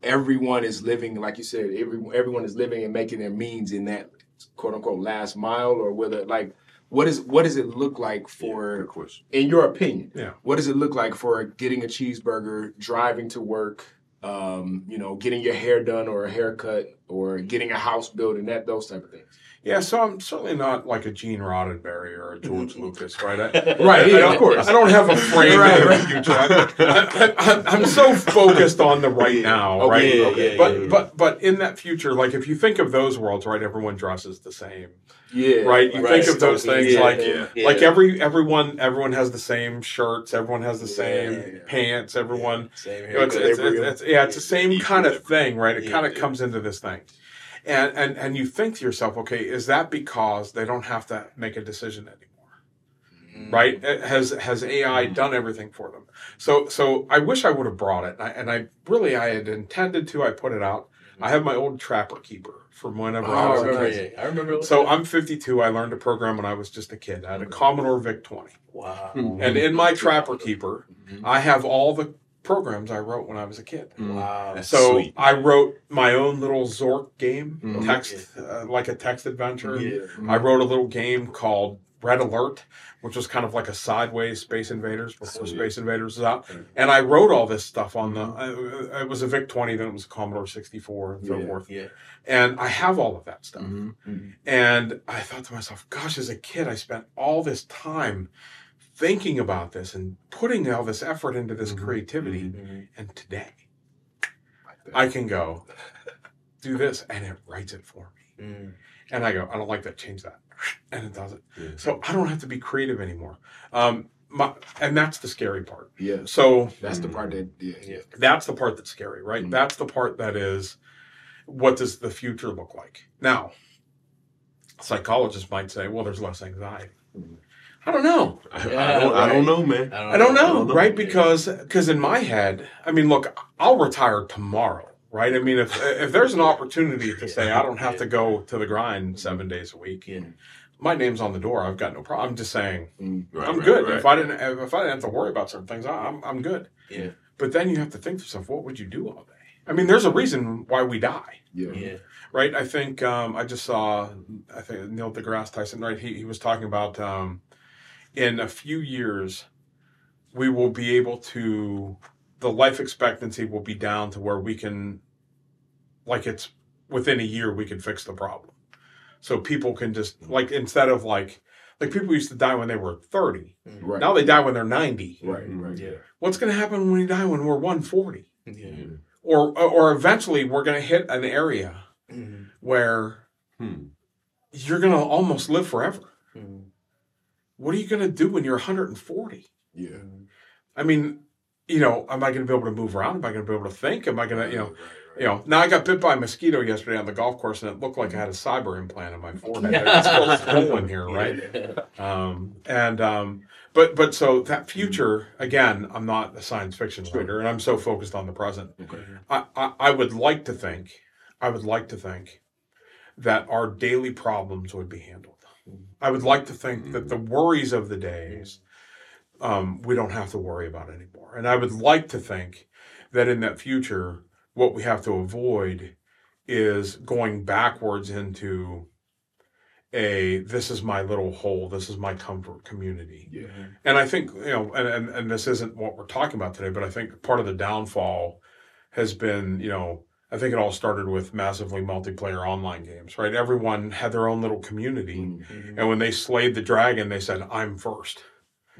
everyone is living, like you said, every, everyone is living and making their means in that quote unquote last mile, or whether like what is what does it look like for, question. in your opinion, Yeah. what does it look like for getting a cheeseburger, driving to work, um, you know, getting your hair done or a haircut, or getting a house built, and that those type of things. Yeah, so I'm certainly not like a Gene Roddenberry or a George Lucas, right? I, Right, yeah, of course. I don't have a frame Right, right. future. I, I'm so focused on the right now, Okay, right? yeah, okay. yeah, but but but in that future, like if you think of those worlds, right? Everyone dresses the same, Yeah, right? You Right. think of those things like like every everyone everyone has the same shirts, everyone has the same pants, everyone. Same You know, it's, it's, it's, yeah, it's the same kind of thing, right? It kind of comes into this thing, and and and you think to yourself, okay, is that because they don't have to make a decision anymore? Mm. right? Uh, has has AI mm. done everything for them? So so I wish I would have brought it, and I, and I really I had intended to. I put it out. I have my old Trapper Keeper from whenever Oh, I I was a remember. kid. Yeah, I remember. So I'm 52. I learned to program when I was just a kid. I had a mm. Commodore VIC 20, wow. Hmm. and in my Trapper Keeper, mm-hmm. I have all the programs I wrote when I was a kid. Wow. That's So sweet. I wrote my own little Zork game, Mhm. text uh, like a text adventure. Yeah. I wrote a little game called Red Alert, which was kind of like a sideways Space Invaders before Sweet. Space Invaders was out. And I wrote all this stuff on the. Uh, it was a VIC 20, then it was a Commodore 64, and so Yeah. forth. Yeah. And I have all of that stuff. Mm-hmm. And I thought to myself, gosh, as a kid, I spent all this time thinking about this and putting all this effort into this Mhm. creativity. Mhm. And today, I can go do this, and it writes it for me. Mm. And I go, I don't like that, change that. And it does it. Yeah. So I don't have to be creative anymore. Um, my, and that's the scary part. yeah. So That's the part that yeah, Yeah. that's the part that's scary, right? Mhm. That's the part that is what does the future look like? Now, psychologists might say, well, there's less anxiety. Mhm. I don't know. I, Yeah, I don't, I don't know, man. I don't know, don't know. right? Because because in my head, I mean, look, I'll retire tomorrow, right? I mean, if if there's an opportunity to say I don't have to go to the grind seven days a week, Yeah. my name's on the door. I've got no problem. I'm just saying Mm. Right, I'm right, good. right. If I didn't if I didn't have to worry about certain things, I- I'm I'm good. Yeah. But then you have to think to yourself, what would you do all day? I mean, there's a reason why we die, yeah, Yeah. right? I think um, I just saw I think Neil deGrasse Tyson, right? He he was talking about um, in a few years we will be able to the life expectancy will be down to where we can like it's within a year we can fix the problem. So people can just like instead of like like people used to die when they were 30. right, Now they die when they're 90. right, right. Yeah. What's going to happen when we die when we're 140? Yeah. Or or eventually we're going to hit an area Mhm. where Hmm. you're going to almost live forever. What are you going to do when you're 140? Yeah. I mean, you know, am I going to be able to move around? Am I going to be able to think? Am I going to, you know, Right, right, you know? Now I got bit by a mosquito yesterday on the golf course, and it looked like I had a cyber implant in my forehead. It's still swollen here, right? Um, and um, but but so that future again, I'm not a science fiction Sure. writer, and I'm so focused on the present. Okay. I, I I would like to think, I would like to think that our daily problems would be handled. I would like to think that the worries of the days um, we don't have to worry about anymore. And I would like to think that in that future, what we have to avoid is going backwards into a this is my little hole, this is my comfort community. Yeah. And I think, you know, and, and, and this isn't what we're talking about today, but I think part of the downfall has been, you know, I think it all started with massively multiplayer online games, right? Everyone had their own little community. Mm-hmm. And when they slayed the dragon, they said, I'm 1st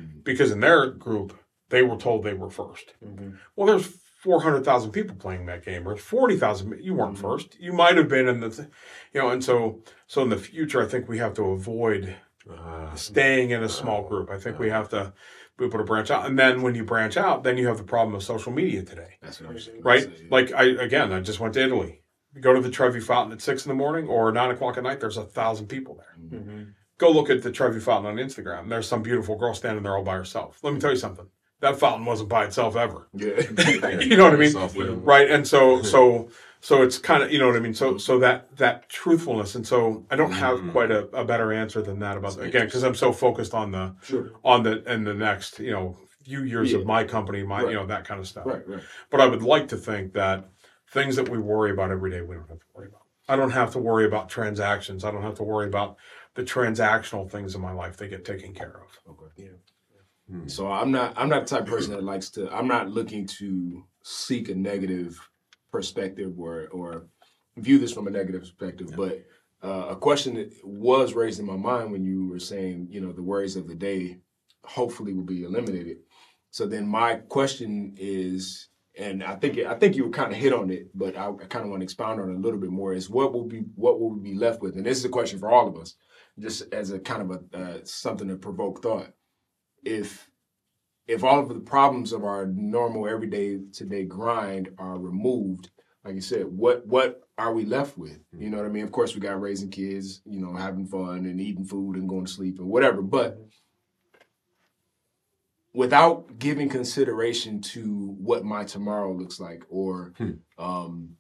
Mhm. Because in their group, they were told they were 1st Mhm. Well, there's 400,000 people playing that game, or 40,000. You weren't Mhm. first. You might have been in the, th- you know, and so, so in the future, I think we have to avoid Uh, staying in a small group. I think we have to be able to branch out. And then when you branch out, then you have the problem of social media today, That's what I'm saying. right? Yeah. Like I, again, I just went to Italy. You go to the Trevi Fountain at six in the morning or nine o'clock at night, there's a thousand people there. Mhm. Go look at the Trevi Fountain on Instagram. There's some beautiful girl standing there all by herself. Let me tell you something. That fountain wasn't by itself ever. yeah. you know what I mean? Right. And so, so, so it's kind of, you know what I mean? So, so that, that truthfulness. And so I don't have Mhm. quite a, a better answer than that about, again, because I'm so focused on the, Sure. on the, and the next, you know, few years Yeah. of my company, my, Right. you know, that kind of stuff. Right. Right. But I would like to think that things that we worry about every day, we don't have to worry about. I don't have to worry about transactions. I don't have to worry about the transactional things in my life. They get taken care of. Okay. Hmm. So I'm not I'm not the type of person that likes to I'm not looking to seek a negative perspective or or view this from a negative perspective, but uh, a question that was raised in my mind when you were saying, you know, the worries of the day hopefully will be eliminated. So then my question is, and I think I think you kind of hit on it, but I, I kind of want to expound on it a little bit more. Is what will be what will we be left with? And this is a question for all of us, just as a kind of a uh, something to provoke thought. If if all of the problems of our normal everyday today grind are removed, like you said, what what are we left with? You know what I mean? Of course, we got raising kids, you know, having fun and eating food and going to sleep and whatever, but without giving consideration to what my tomorrow looks like or Hmm. um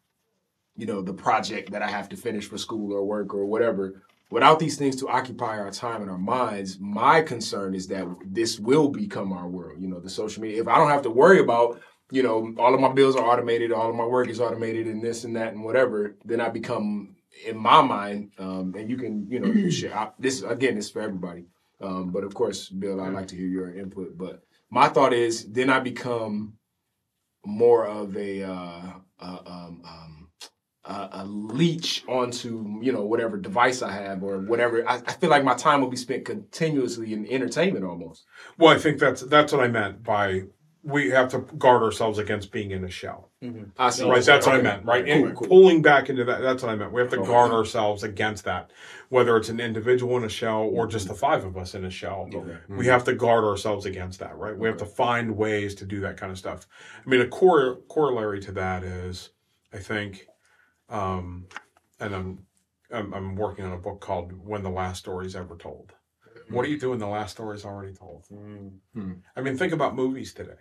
you know the project that i have to finish for school or work or whatever without these things to occupy our time and our minds my concern is that this will become our world. You know the social media if i don't have to worry about you know all of my bills are automated all of my work is automated and this and that and whatever then i become in my mind um and you can you know share. I, this again is for everybody. Um, but of course, Bill, I'd like to hear your input. But my thought is, then I become more of a uh, uh, um, um, a, a leech onto you know whatever device I have or whatever. I, I feel like my time will be spent continuously in entertainment almost. Well, I think that's, that's what I meant by we have to guard ourselves against being in a shell. Mm-hmm. I see. Right, that's what I meant. Right, Cool, and cool. pulling back into that. That's what I meant. We have to Okay. guard ourselves against that, whether it's an individual in a shell or just the five of us in a shell. Okay. We mm-hmm. have to guard ourselves against that, right? We have to find ways to do that kind of stuff. I mean, a core corollary to that is, I think, um, and I'm, I'm I'm working on a book called "When the Last Story Is Ever Told." What do you do when the last story is already told? Mm. I mean, think about movies today.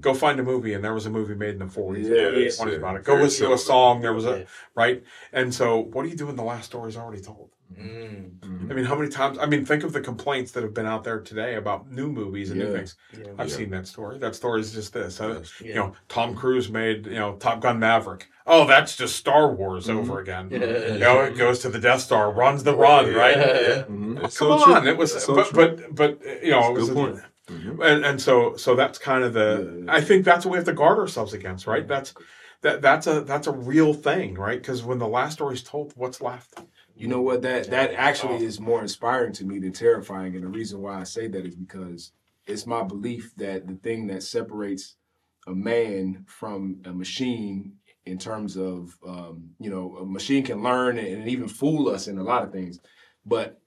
Go find a movie, and there was a movie made in the 40s, Yeah, or yes, 20s yeah. about it. Go Very listen to a song. There was a Yeah. right, and so what do you do when the last story is already told? Mm. I mean, how many times? I mean, think of the complaints that have been out there today about new movies and new things. Yeah. I've Yeah. seen that story. That story is just this. Uh, Yes. You know, Tom Cruise made you know Top Gun Maverick. Oh, that's just Star Wars Mm-hmm. over again. Yeah. You know, it goes to the Death Star, runs the run, right? Yeah. Mhm. Come so on, true. it was, so but, but but you know, it was Mhm. and and so so that's kind of the Yeah. I think that's what we have to guard ourselves against, right? That's that that's a that's a real thing, right? Because when the last story is told, what's left? You know what? That that actually is more inspiring to me than terrifying. And the reason why I say that is because it's my belief that the thing that separates a man from a machine in terms of um, you know a machine can learn and even fool us in a lot of things, but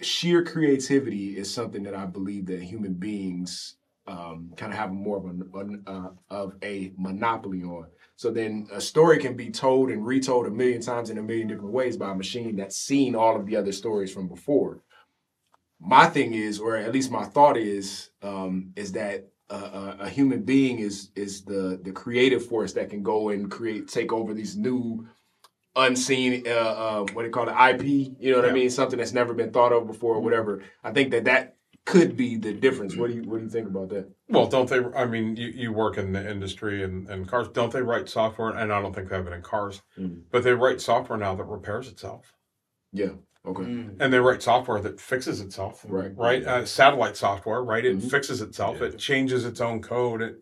sheer creativity is something that I believe that human beings um, kind of have more of a uh, of a monopoly on. So then a story can be told and retold a million times in a million different ways by a machine that's seen all of the other stories from before. My thing is, or at least my thought is, um, is that a, a human being is is the the creative force that can go and create, take over these new unseen, uh, uh, what do you call it, IP. You know what I mean? Something that's never been thought of before, or whatever. I think that that could be the difference. What do you What do you think about that? Well, don't they? I mean, you, you work in the industry and, and cars. Don't they write software? And I don't think they have it in cars, Mm. but they write software now that repairs itself, Yeah. Okay. Mm. and they write software that fixes itself. Right. Right. Uh, satellite software. Right. It Mhm. fixes itself. Yeah. It changes its own code. It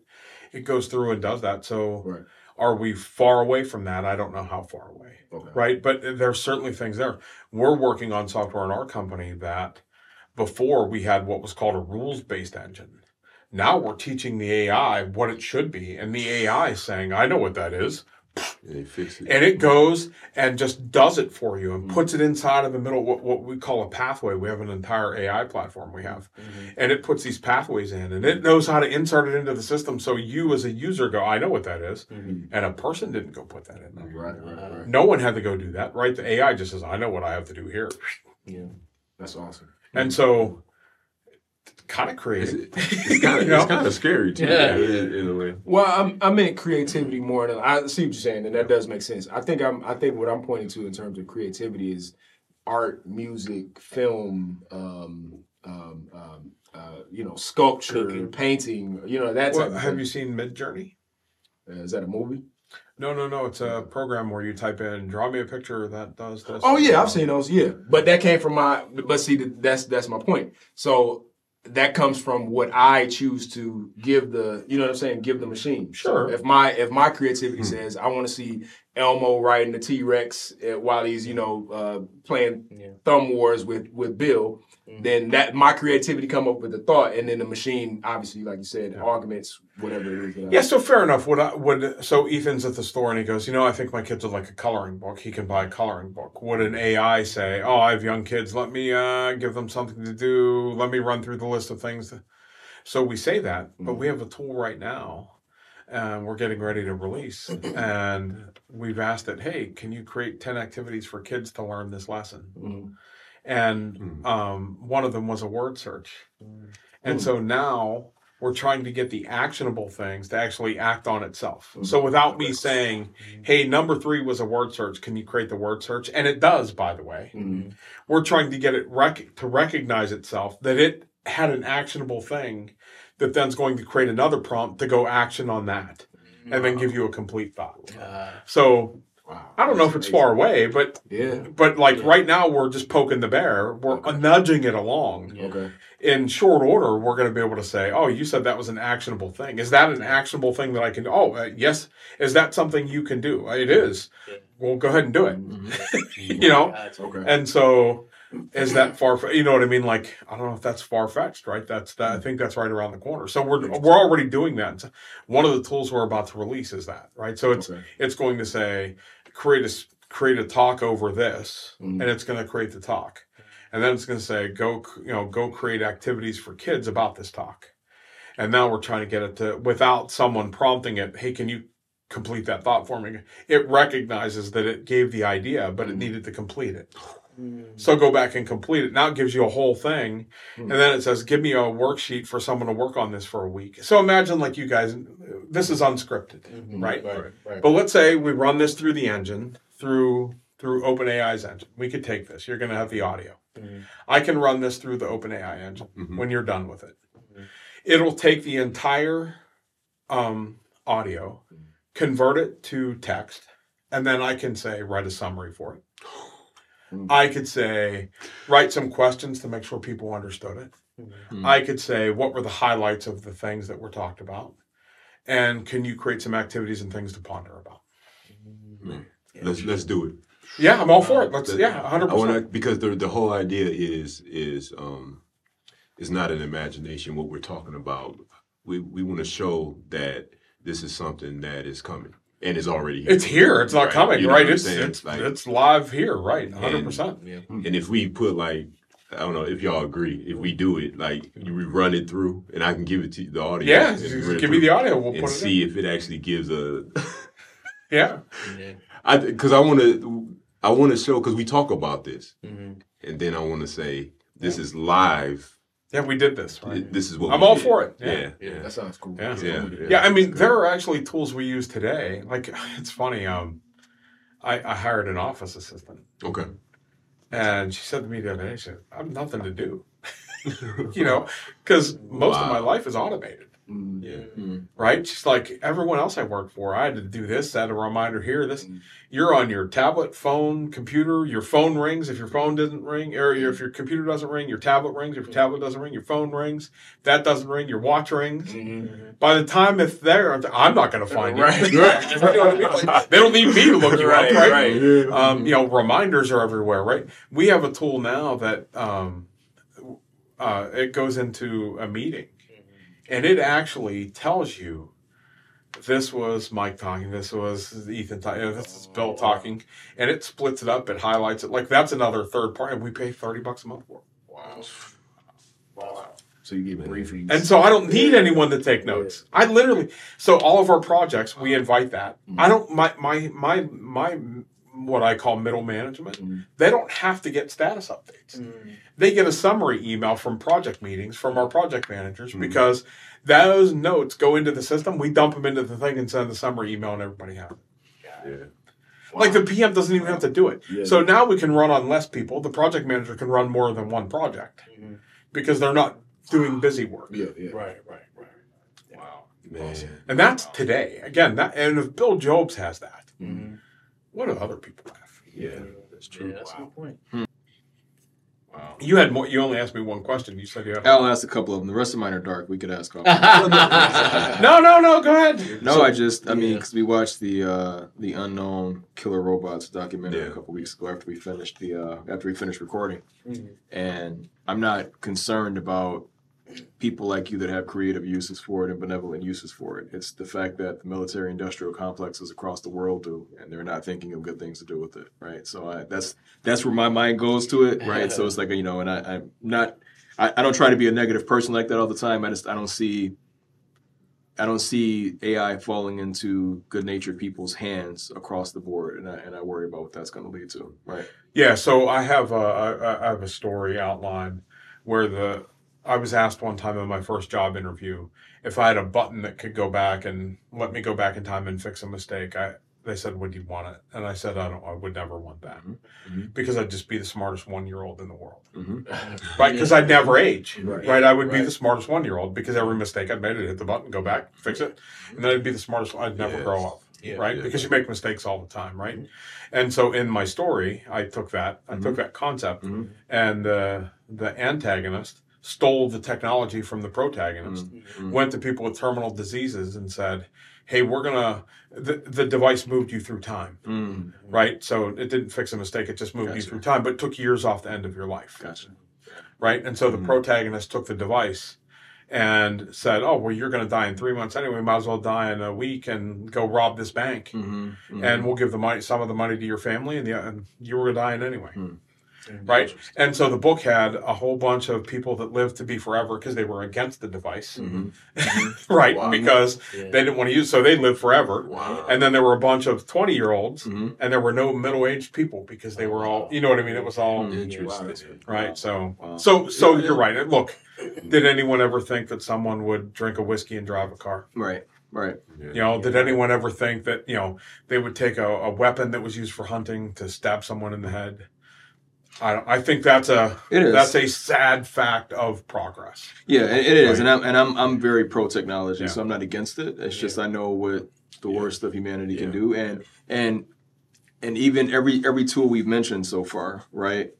it goes through and does that. So, Right. Are we far away from that? I don't know how far away. Okay. right? But there's certainly things there. We're working on software in our company that before we had what was called a rules based engine. Now we're teaching the AI what it should be, and the AI is saying, I know what that is. And they fix it. And it goes and just does it for you and puts it inside of the middle, what, what we call a pathway. We have an entire AI platform we have, and it puts these pathways in and it knows how to insert it into the system. So you as a user go, I know what that is. Mhm. And a person didn't go put that in there. Right. Right. Right. No one had to go do that, right? The AI just says, I know what I have to do here. Yeah. That's awesome. And so, kind of It's, creative. it's kind of You know? it's kind of scary too, Yeah. in, in a way. Well, I'm, I meant creativity more than I see what you're saying, and that does make sense. I think I'm. I think what I'm pointing to in terms of creativity is art, music, film, um, um, um, uh, you know, sculpture, Cooking. painting. You know, that Well, have you seen Midjourney? Uh, is that a movie? No, no, no. It's a program where you type in, draw me a picture that does this. Oh yeah, I've seen those. Yeah, but that came from my. But see, that's that's my point. So that comes from what I choose to give the. You know what I'm saying? Give the machine. So Sure. if my if my creativity hmm. says I want to see Elmo riding the T Rex eh, while he's you mm-hmm. know uh, playing Yeah. thumb wars with with Bill, mm-hmm. then that my creativity come up with the thought, and then the machine obviously, like you said, arguments whatever it is. That I- Yeah, so fair enough. Would I, would so Ethan's at the store and he goes, you know, I think my kids would like a coloring book. He can buy a coloring book. Would an AI say, oh, I have young kids. Let me uh, give them something to do. Let me run through the list of things. That... So we say that, but we mm-hmm. have a tool right now, and we're getting ready to release, and we've asked it, hey, can you create ten activities for kids to learn this lesson? Mhm. and Hmm. um, one of them was a word search. And so now we're trying to get the actionable things to actually act on itself. So without me saying, "Hey, number three was a word search. Can you create the word search?" And it does, by the way. Mhm. We're trying to get it rec- to recognize itself that it had an actionable thing that then's going to create another prompt to go action on that, and then give you a complete thought. Uh, So Wow. I don't know if it's far away, but Yeah. but like Yeah. right now we're just poking the bear. We're nudging it along. Yeah. Okay. In short order, we're going to be able to say, "Oh, you said that was an actionable thing. Is that an actionable thing that I can? Oh, uh, yes. Is that something you can do? Uh, It is. Yeah. Well, go ahead and do it. Mhm. You know. Gotcha. Okay. And so, is that far? You know what I mean? Like I don't know if that's far fetched, right? That's that. I think that's right around the corner. So we're we're already doing that. One of the tools we're about to release is that, right? So it's Okay. it's going to say create a create a talk over this, Mhm. and it's going to create the talk, and then it's going to say go you know go create activities for kids about this talk, and now we're trying to get it to without someone prompting it. Hey, can you complete that thought for me? It recognizes that it gave the idea, but it Mhm. needed to complete it. Mm. So go back and complete it. Now it gives you a whole thing. And then it says, give me a worksheet for someone to work on this for a week. So imagine like you guys, this is unscripted, Mhm. right? Right. Right. But let's say we run this through the engine, through through OpenAI's engine. We could take this. You're going to have the audio. Mhm. I can run this through the OpenAI engine Mhm. when you're done with it. Mhm. It'll take the entire um, audio, convert it to text, and then I can say write a summary for it. Mhm. I could say write some questions to make sure people understood it. Mhm. I could say what were the highlights of the things that were talked about, and can you create some activities and things to ponder about? Let's let's do it. Yeah, I'm all for it. Let's That- yeah, hundred I want to percent. because the the whole idea is is um is not an imagination. What we're talking about, we we want to show that this is something that is coming and is already here. It's here. It's not Right. coming. You know right. It's it's, Like- it's live here. Right. Hundred percent. And if we put like I don't know if y'all agree, if we do it like we run it through, and I can give it to the audience. Yeah. and just give me the audio. We'll and put it. see In. if it actually gives a. Yeah. Yeah. I because I want to I want to show because we talk about this, Mhm. and then I want to say this is live. Yeah. We did this. Right. This is what I'm we all did. for it. Yeah. Yeah, Yeah. That sounds cool. Yeah. Yeah, Yeah, I mean, there are actually tools we use today. Like, it's funny. Um, I, I hired an office assistant. Okay. And she said to me the other day, she said, I have nothing to do. you know, because most of my life is automated, Mm. Yeah. right? Just like, everyone else I worked for, I had to do this, add a reminder here. This, Mm. you're on your tablet, phone, computer, your phone rings. If your phone doesn't ring, or if your computer doesn't ring, your tablet rings. If your tablet doesn't ring, your phone rings. If that doesn't ring, your watch rings. Mhm. By the time if they're, I'm not going to find you. Right. You know I mean? Like, they don't need me to look you Right, up, right? right. Um, you know, reminders are everywhere, right? We have a tool now that um, uh, it goes into a meeting, and it actually tells you this was Mike talking, this was Ethan talking, this is Bill oh, talking, and it splits it up, it highlights it. Like that's another third party, and we pay thirty bucks a month for. it. Wow. Wow. So you get briefings. And so I don't need anyone to take notes. I literally so all of our projects we invite that. Mm-hmm. I don't my my my my what I call middle management. Mhm. They don't have to get status updates. They get a summary email from project meetings from our project managers because those notes go into the system. We dump them into the thing and send the summary email, and everybody has it. Yeah. Like the PM doesn't even have to do it. Yeah. So now we can run on less people. The project manager can run more than one project because they're not doing busy work. yeah, yeah. Right, right, right. Wow. Man. And that's today. Again, that and if Bill Jobes has that, Mhm. What do other people have? Yeah. That's true. Yeah, that's a good point. Wow. You had more. You only asked me one question. You said you had. Al asked a couple of them. The rest of mine are dark. We could ask all. no, no, no. Go ahead. No, I just, I mean, because we watched the uh, the unknown killer robots documentary Yeah. a couple weeks ago after we finished the uh, after we finished recording, Mhm. and I'm not concerned about people like you that have creative uses for it and benevolent uses for it. It's the fact that the military industrial complexes across the world do, and they're not thinking of good things to do with it, right? So I, that's that's where my mind goes to it, right? so it's like you know, and I, I'm not. I, I don't try to be a negative person like that all the time. I just I don't see I don't see AI falling into good natured people's hands across the board, and I, and I worry about what that's going to lead to. Right. Yeah. So I have a I, I have a story outline where the I was asked one time in my first job interview if I had a button that could go back and let me go back in time and fix a mistake. I they said, "Would you want it?" And I said, "I don't. I would never want that Mhm. because I'd just be the smartest one year old in the world." Mm-hmm. right? Because I'd never age, Right. right? I would be the smartest one year old because every mistake I'd made, I'd hit the button, go back, fix it, and then I'd be the smartest. I'd never Yes. grow up, Yeah. right? Yeah. Because you make mistakes all the time, right? And so in my story, I took that, I took that concept, Mhm. and uh, the antagonist stole the technology from the protagonist, Mhm. went to people with terminal diseases, and said, "Hey, we're gonna." The, the device moved you through time, Mm. right? So it didn't fix a mistake; it just moved you through time, but took years off the end of your life Gotcha. right? And so the Mhm. protagonist took the device and said, "Oh, well, you're to die in three months anyway. Might as well die in a week and go rob this bank, Mm-hmm. and we'll give the money, some of the money to your family, and, the, and you were going to die in anyway." Hmm. Right, and so the book had a whole bunch of people that lived to be forever because they were against the device, Mhm. right? Wow. Because Yeah. they didn't want to use, so they lived forever. Wow. And then there were a bunch of twenty-year-olds, Mhm. and there were no middle-aged people because they were all, you know what I mean? It was all Hmm. Interesting. right. So, Wow. so, so you're right. Look, did anyone ever think that someone would drink a whiskey and drive a car? Right. Right. You know, did anyone ever think that you know they would take a, a weapon that was used for hunting to stab someone in the head? I don't, I think that's a It is. that's a sad fact of progress. Yeah, it, it is, Right. and I'm and I'm I'm very pro technology, Yeah. so I'm not against it. It's just I know what the worst of humanity can do, and and and even every every tool we've mentioned so far, right?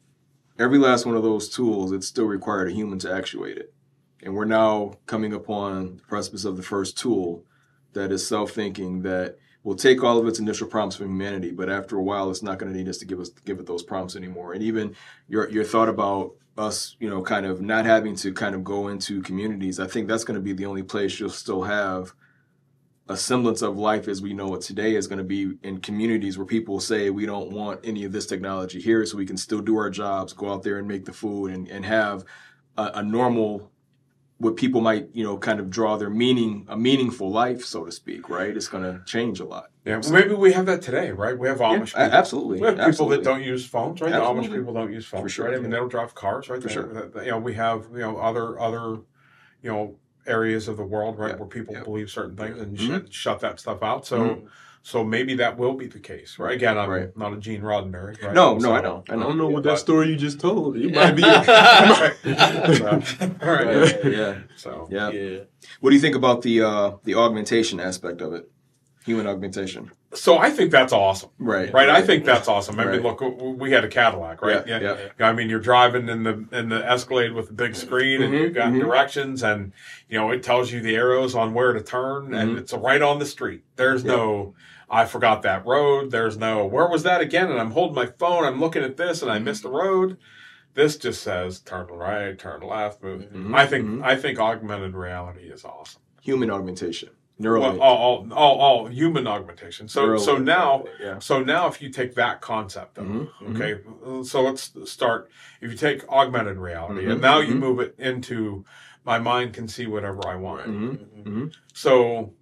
Every last one of those tools, it still required a human to actuate it, and we're now coming upon the precipice of the first tool that is self-thinking that will take all of its initial prompts from humanity, but after a while, it's not going to need us to give us give it those prompts anymore. And even your your thought about us, you know, kind of not having to kind of go into communities, I think that's going to be the only place you'll still have a semblance of life as we know it today is going to be in communities where people say we don't want any of this technology here, so we can still do our jobs, go out there and make the food, and and have a, a normal what people might you know kind of draw their meaning a meaningful life so to speak right it's going to change a lot Yeah, well, maybe we have that today, right? We have Amish Yeah, people. absolutely We have people absolutely. that don't use phones, right? The Amish people don't use phones, For sure, right? I mean, yeah. they don't drive cars, right? For They- sure. they- you know, we have you know other other you know areas of the world, right, Yeah, where people believe certain things and Mhm. shut, shut that stuff out. So, Mhm. So maybe that will be the case, right? Again, I'm Right. not a Gene Roddenberry. Right? No, no, So- I know. I I don't know what that story you just told. You might be. So, all right. Yeah, yeah, So yeah. Yeah. What do you think about the uh, the augmentation aspect of it? Human augmentation. so I think that's awesome. Right. Right, I think that's awesome. I mean, look, we had a Cadillac, right? Yeah, yeah. I mean, you're driving in the in the Escalade with the big screen, and Mhm, you've got mhm. directions, and you know it tells you the arrows on where to turn, and Mhm. it's right on the street. There's Yeah. no, I forgot that road. There's no, where was that again? And I'm holding my phone, I'm looking at this, and I missed the road. This just says turn right, turn left. Mhm, I think mhm. I think augmented reality is awesome. Human augmentation. Well, all, all, all, all human augmentation. So so now Yeah. so now, if you take that concept, of, Mhm, mhm. okay, so let's start. If you take augmented reality, Mhm, and now you mhm. move it into my mind can see whatever I want. Mhm, mhm. So,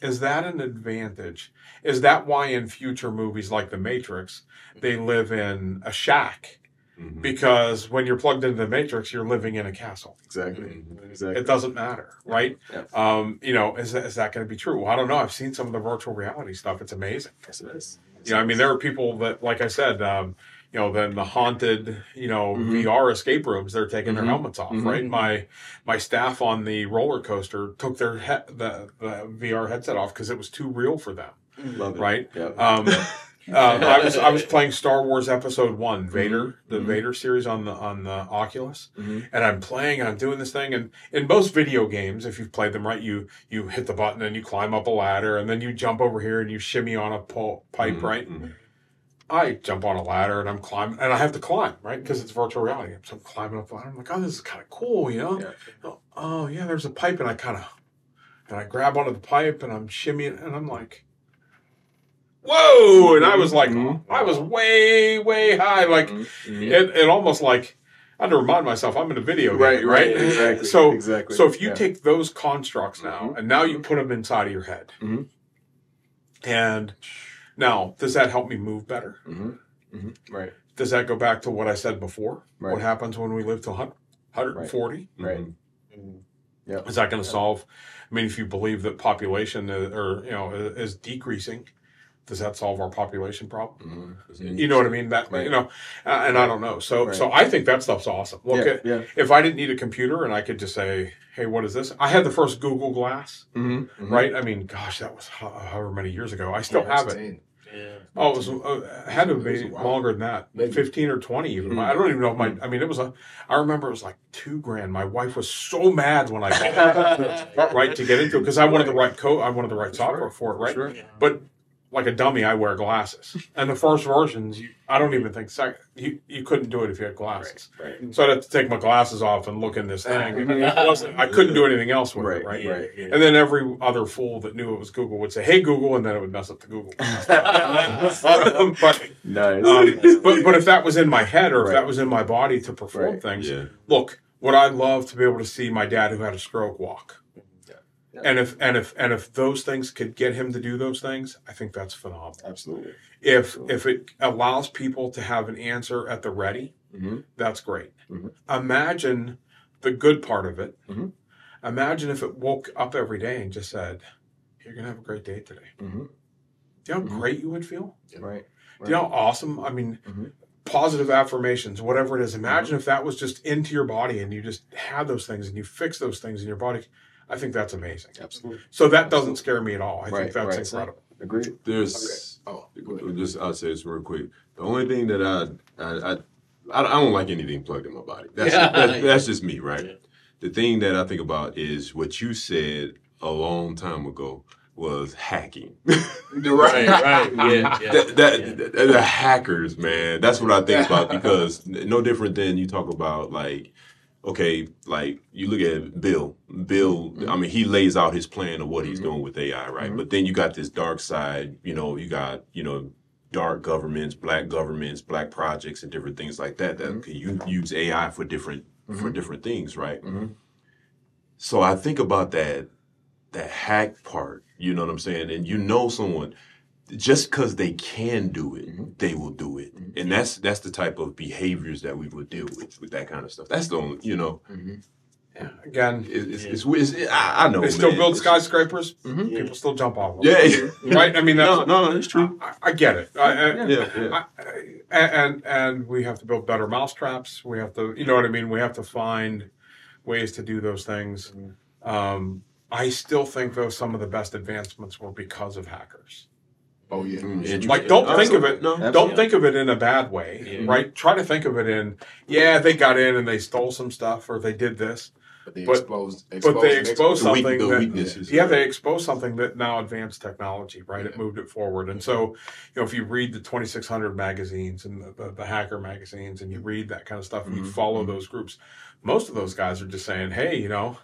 is that an advantage? Is that why in future movies like The Matrix, they live in a shack? Mhm. Because when you're plugged into the Matrix, you're living in a castle. Exactly. Exactly. It doesn't matter, right? Yeah. Um, you know, is that, is that going to be true? Well, I don't know. I've seen some of the virtual reality stuff. It's amazing. Yes, it is. You know, I mean, there are people that, like I said, um, you know, then the haunted, you know, Mhm. VR escape rooms, they're taking their Mhm. helmets off, Mhm. right? My my staff on the roller coaster took their he- the, the VR headset off because it was too real for them, Love it. right? Yeah. Um, uh, I was I was playing Star Wars Episode One, Vader, the Mhm. Vader series on the on the Oculus, Mhm. and I'm playing and I'm doing this thing. And in most video games, if you've played them right, you you hit the button and you climb up a ladder, and then you jump over here and you shimmy on a pole, pipe, Mhm, right? mhm. I jump on a ladder and I'm climbing, and I have to climb, right? Because it's virtual reality. So I'm climbing up the ladder. I'm like, oh, this is kind of cool, you know? Yeah. Oh, oh, yeah, there's a pipe, and I kind of, and I grab onto the pipe and I'm shimmying, and I'm like, whoa! And I was like, Mhm. I was way, way high. Like, Mhm, mhm. it, it almost like, I had to remind myself I'm in a video game, Right, right? right, exactly, So, exactly, so if you yeah. take those constructs now, Mhm. and now you put them inside of your head, Mhm. and now does that help me move better? Mhm, mhm. Right. Does that go back to what I said before? Right. What happens when we live to 100, 140? Right. Yeah. Is that going to solve? I mean, if you believe that population is, or you know is decreasing, does that solve our population problem? Mhm. You know what I mean? That Right. you know, uh, and I don't know. So Right. so I think that stuff's awesome. Look, Yeah, at, yeah. if I didn't need a computer and I could just say, "Hey, what is this?" I had the first Google Glass, Mhm, mhm. right? I mean, gosh, that was however many years ago. I still Yeah, have it. 10. Yeah. Oh, it was uh, had to have It was been a while. longer than that, Maybe. fifteen or twenty even. Mm. I don't even know if my. I mean, it was a. I remember it was like two grand. My wife was so mad when I got it, right to get into it because I wanted the right code. I wanted the right software for it, right? Sure. But like a dummy, I wear glasses, and the first versions, you, I don't even think second. You you couldn't do it if you had glasses. Right. So I'd have to take my glasses off and look in this thing. I couldn't do anything else with Right, it, right? right. And then every other fool that knew it was Google would say, "Hey Google," and then it would mess up the Google. but Nice. um, but but if that was in my head or if Right. that was in my body to perform Right. things, Yeah. look, would I love to be able to see my dad who had a stroke walk? Yeah. And if and if and if those things could get him to do those things, I think that's phenomenal. Absolutely. If if it allows people to have an answer at the ready, Mhm. that's great. Mhm. Imagine the good part of it. Mhm. Imagine if it woke up every day and just said, "You're gonna have a great day today." Mhm. Do you know how Mhm. great you would feel? Right. Do you know how awesome? I mean, Mhm. positive affirmations, whatever it is. Imagine Mm-hmm. if that was just into your body and you just had those things and you fix those things in your body. I think that's amazing. Absolutely. So that doesn't scare me at all. I Right, think that's right. incredible. Agreed. There's Oh, go ahead. just I'll say this real quick. The only thing that I I I, I I don't like anything plugged in my body. That's Yeah. that, that's just me, right? Yeah. The thing that I think about is what you said a long time ago was hacking. Right, right. Yeah, yeah. that, that, yeah. that- the hackers, man. That's what I think about because no different than you talk about like, okay, like you look at Bill. Bill, I mean, he lays out his plan of what he's Mhm. doing with AI, right? Mhm. But then you got this dark side. You know, you got you know dark governments, black governments, black projects, and different things like that that Mhm. can you use AI for different for Mhm. different things, right? Mhm. So I think about that that hack part, you know what I'm saying? And you know someone just because they can do it, Mhm. they will do it. Mhm. And that's that's the type of behaviors that we would deal with with that kind of stuff. That's the only, you know. Mhm. Yeah, again, It's, it's, it's, it's, I, I know. they still man. build It's- skyscrapers. Mhm. People still jump off of them. Yeah, yeah. right. I mean, no, that's no, it's true. I, I get it. I, I, Yeah, yeah. I, I, and and we have to build better mousetraps. We have to, you know what I mean. We have to find ways to do those things. Um, I still think though some of the best advancements were because of hackers. Oh yeah. Mm, Sure. interesting. Like, don't think of it. No. Don't think of it in a bad way, Yeah. right? Try to think of it in, yeah, they got in and they stole some stuff or they did this, But they but- exposed, but they exposed The, weak, something the that, weaknesses. yeah, they exposed something that now advanced technology, right? It moved it forward. And so, you know, if you read the 2600 magazines and the, the, the hacker magazines and you read that kind of stuff and you Mhm. follow those groups, most of those guys are just saying, hey, you know,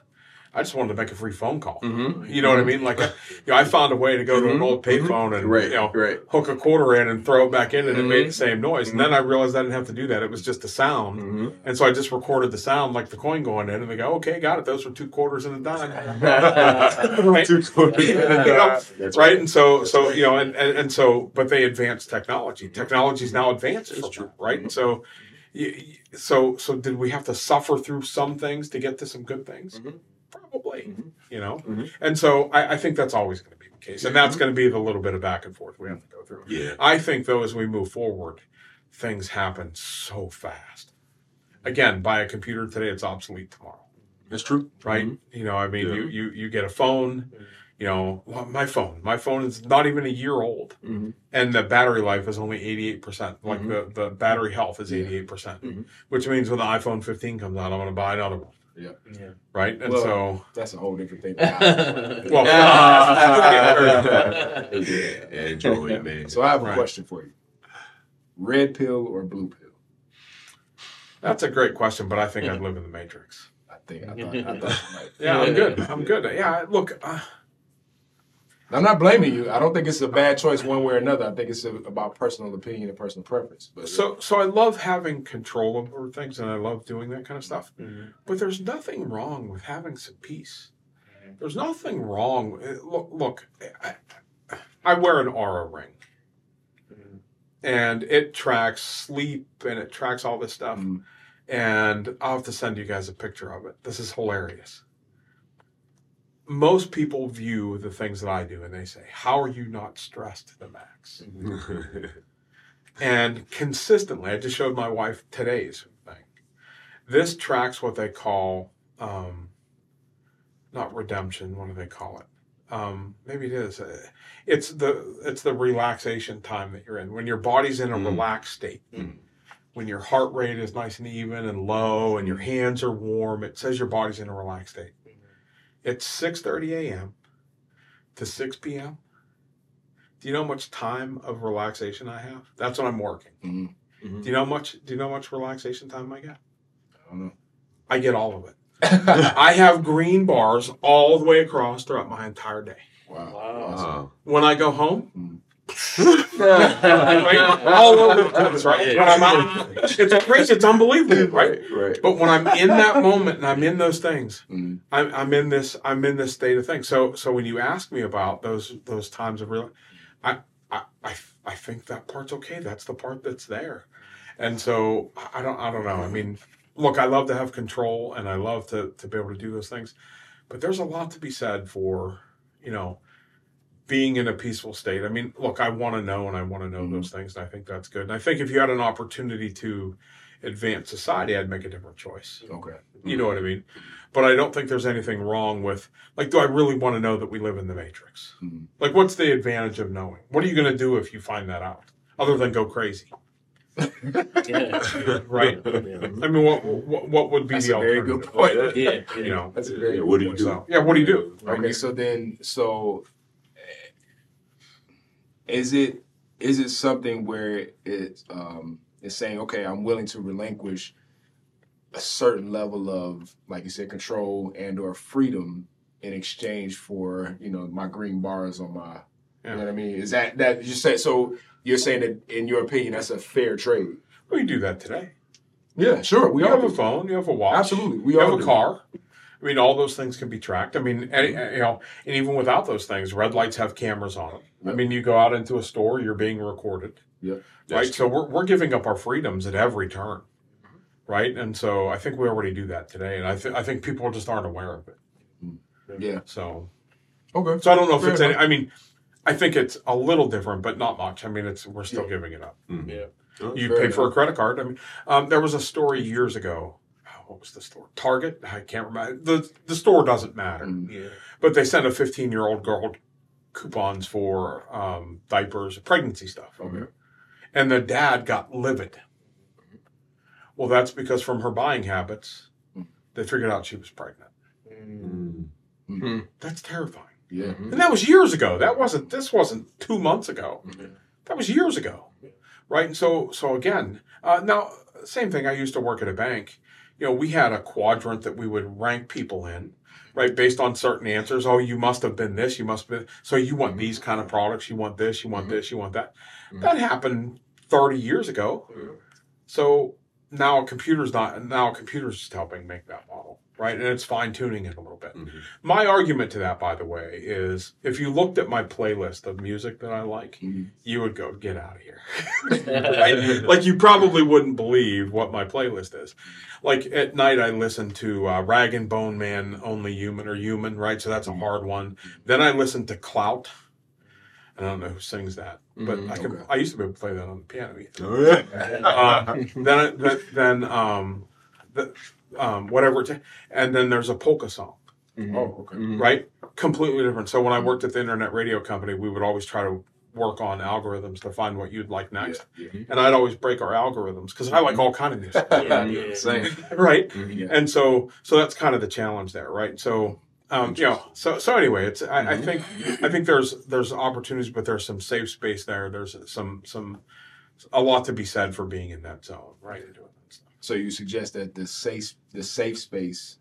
I just wanted to make a free phone call. Mm-hmm. You know what I mean? Like, you know, I found a way to go to an Mhm. old payphone and, Right, you know, right. hook a quarter in and throw it back in and it made the same noise. And then I realized I didn't have to do that. It was just a sound. Mm-hmm. And so I just recorded the sound like the coin going in and they go, okay, got it. Those were two quarters and a dime. right? Two quarters. You know, That's right? And so, so, you know, and, and, and so, but they advanced technology. Technology is now advanced, that, right? And so, so, so did we have to suffer through some things to get to some good things? Mhm. Mhm. you know? Mhm. And so I, I think that's always going to be the case. And that's going to be the little bit of back and forth we have to go through. Yeah. I think though, as we move forward, things happen so fast. Again, buy a computer today, it's obsolete tomorrow, That's true. right? You know, I mean, Yeah. you, you you get a phone. You know, my phone. My phone is not even a year old, Mm-hmm. and the battery life is only eighty eight percent. Like Mhm. the the battery health is eighty eight percent, Mhm. which means when the iPhone fifteen comes out, I'm going to buy another one, Yeah. right? And Well, so, That's a whole different thing. well, yeah, enjoy it, man. so I have a Right. question for you: red pill or blue pill? that's a great question, but I think I'd live in the Matrix. I think I thought, I thought you might. Yeah, I'm good. I'm good. Yeah, look, uh, I'm not blaming you. I don't think it's a bad choice one way or another. I think it's a, about personal opinion and personal preference. But so so I love having control over things, and I love doing that kind of stuff. Mhm. But there's nothing wrong with having some peace. There's nothing wrong. uh, Look, look I, I wear an Oura ring, and it tracks sleep and it tracks all this stuff. Mm. And I'll have to send you guys a picture of it. This is hilarious. Most people view the things that I do and they say, How are you not stressed to the max? And consistently, I just showed my wife today's thing. This tracks what they call, um, not redemption. What do they call it? Um, maybe it is. Uh, It's the it's the relaxation time that you're in when your body's in a Mm. relaxed state. Mm. When your heart rate is nice and even and low, and your hands are warm, it says your body's in a relaxed state. It's six thirty a.m. to six p.m. Do you know how much time of relaxation I have? That's when I'm working. Mm. Do you know how much? Do you know how much relaxation time I get? I don't know. I get all of it. I have green bars all the way across throughout my entire day. wow. Wow. Wow. When I go home, Mm. Right, all over the place, right? When I'm out, it's crazy. It's unbelievable, right? Right. But when I'm in that moment and I'm in those things, Mm. I'm, I'm in this I'm in this state of things. So so when you ask me about those those times of real, I I I, I think that part's okay. That's the part that's there, and so I don't I don't know. I mean, look, I love to have control and I love to to be able to do those things, but there's a lot to be said for you know being in a peaceful state. I mean, look, I want to know and I want to know Mhm. those things, and I think that's good. And I think if you had an opportunity to advance society, I'd make a different choice. Okay. You know what I mean? But I don't think there's anything wrong with like, do I really want to know that we live in the matrix? Mhm. Like, what's the advantage of knowing? What are you going to do if you find that out, other than go crazy? Yeah. Right? Yeah. I mean, what what, what would be That's the a very good point. Yeah. yeah. You know, That's a very Yeah, what do you do? so yeah. What do you do? Okay, so then, so is it is it something where it's um it's saying, okay, I'm willing to relinquish a certain level of, like you said, control and or freedom in exchange for you know my green bars on my, Yeah. you know what I mean? Is that that you said So you're saying that in your opinion, that's a fair trade? We do that today. Yeah, sure. We you all have a phone. You have a watch. Absolutely, we you all have a do. car. I mean, all those things can be tracked. I mean, any, mm-hmm. you know, and even without those things, red lights have cameras on them. I mean, you go out into a store, you're being recorded. Yeah. right? So we're, we're giving up our freedoms at every turn. Mm-hmm. right? And so I think we already do that today, and I th- I think people just aren't aware of it. Mm. Yeah. So Okay. so I don't know if Fair it's any. I mean, I think it's a little different, but not much. I mean, it's we're still giving it up. Mm. Yeah. Oh, you Fair pay for a credit card. I mean, um, there was a story years ago. What was the store? Target. I can't remember. The the store doesn't matter, Mm. Yeah. but they sent a 15 year old girl coupons for um, diapers, pregnancy stuff. Okay. And the dad got livid. Well, that's because from her buying habits, they figured out she was pregnant. Mm. That's terrifying. Yeah. And that was years ago. That wasn't. This wasn't two months ago. That was years ago, right? And so, so again, uh, now same thing. I used to work at a bank. You know, we had a quadrant that we would rank people in, right, based on certain answers. Oh, you must have been this. You must be. So you want these kind of products. You want this. You want mm-hmm. this. You want that. Mm-hmm. That happened thirty years ago. Mm-hmm. So now a computer's not. Now a computer's just helping make that model, right? And it's fine tuning it a little bit. Mhm. My argument to that, by the way, is if you looked at my playlist of music that I like, Mhm. you would go, get out of here. Right? Like, you probably wouldn't believe what my playlist is. Like, at night, I listen to uh, Rag and Bone Man, Only Human or Human, right? So that's a hard one. Then I listen to Clout. I don't know who sings that, but I can. okay. I used to be able to play that on the piano. Oh, yeah. Uh, then, then, then, um, the, um, whatever. It's, and then there's a polka song mm-hmm. Oh, okay. Mm-hmm. right? Completely different. So when I worked at the internet radio company, we would always try to work on algorithms to find what you'd like next. Yeah. yeah. And I'd always break our algorithms because I like mm-hmm. all kind of music, Yeah, yeah. Same. right? Yeah. And so, so that's kind of the challenge there, right? So, um, you know, so so anyway, it's I, I think I think there's there's opportunities, but there's some safe space there. There's some some a lot to be said for being in that zone, right? And doing that stuff. So you suggest that the safe the safe space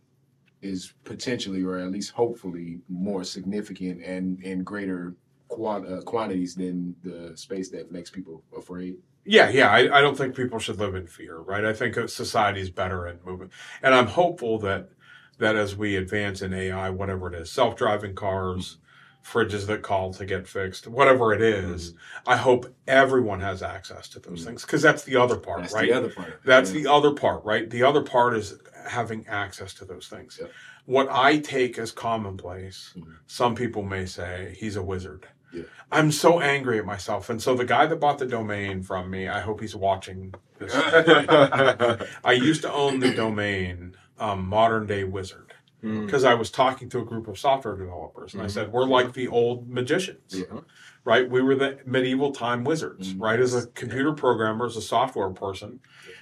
is potentially, or at least hopefully, more significant and in greater quant- uh, quantities than the space that makes people afraid. Yeah, yeah. I, I don't think people should live in fear, right? I think society is better in moving, and I'm hopeful that that as we advance in AI, whatever it is, self-driving cars, fridges that call to get fixed, whatever it is, I hope everyone has access to those Mhm. things because that's the other part, That's right? the other part. That's Yeah. the other part, right? The other part is having access to those things. Yep. What I take as commonplace, Mhm. some people may say he's a wizard. Yeah. I'm so angry at myself. And so the guy that bought the domain from me, I hope he's watching this. I used to own the domain um, Modern Day Wizard. Because I was talking to a group of software developers and I said, We're like the old magicians Yeah. right? We were the medieval time wizards, Mhm. right? As a computer programmer, as a software person,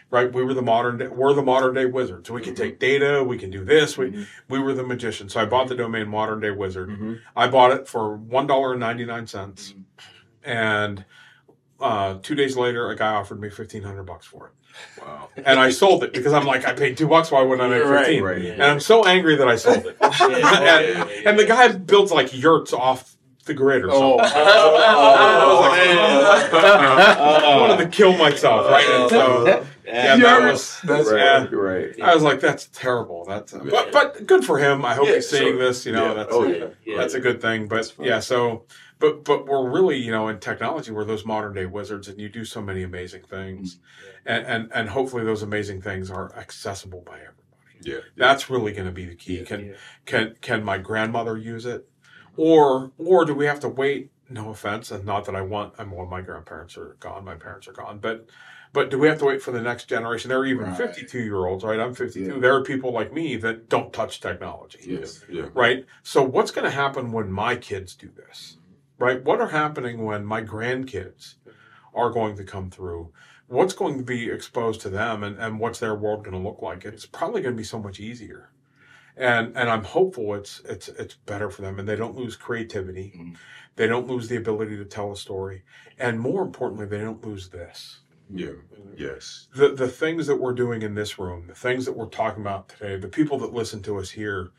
right? We were the modern day, we're the modern day wizards. We can take data, we can do this. We Mhm. we were the magicians. So I bought the domain Modern Day Wizard. Mhm. I bought it for one dollar and ninety nine cents, and uh, two days later, a guy offered me fifteen hundred bucks for it, Wow. and I sold it because I'm like, I paid two bucks. Why wouldn't I make Right, fifteen? right. And I'm so angry that I sold it. and, and the guy builds like yurts off the grid or Oh, something. oh, oh I wanted to kill myself, right? And so, yeah, that was. That's yeah. Right. Right. I was like, "That's terrible." That's, but but good for him. I hope Yeah, he's seeing sure. this. You know, Yeah. that's Oh, yeah. that's a good thing. But yeah, so but but we're really you know in technology we're those modern day wizards, and you do so many amazing things, mm-hmm. and and and hopefully those amazing things are accessible by everybody. Yeah. That's really going to be the key. Can can can my grandmother use it, or or do we have to wait? No offense, and not that I want. I'm well, my grandparents are gone. My parents are gone, but. But do we have to wait for the next generation? There are even Right. 52 year olds, right? I'm 52. Yeah. There are people like me that don't touch technology Yes. Yeah. right? So what's going to happen when my kids do this, right? What are happening when my grandkids are going to come through? What's going to be exposed to them, and, and what's their world going to look like? It's probably going to be so much easier, and and I'm hopeful it's it's it's better for them, and they don't lose creativity, Mhm. they don't lose the ability to tell a story, and more importantly, they don't lose this Yeah. Yes. the the things that we're doing in this room, the things that we're talking about today, the people that listen to us here,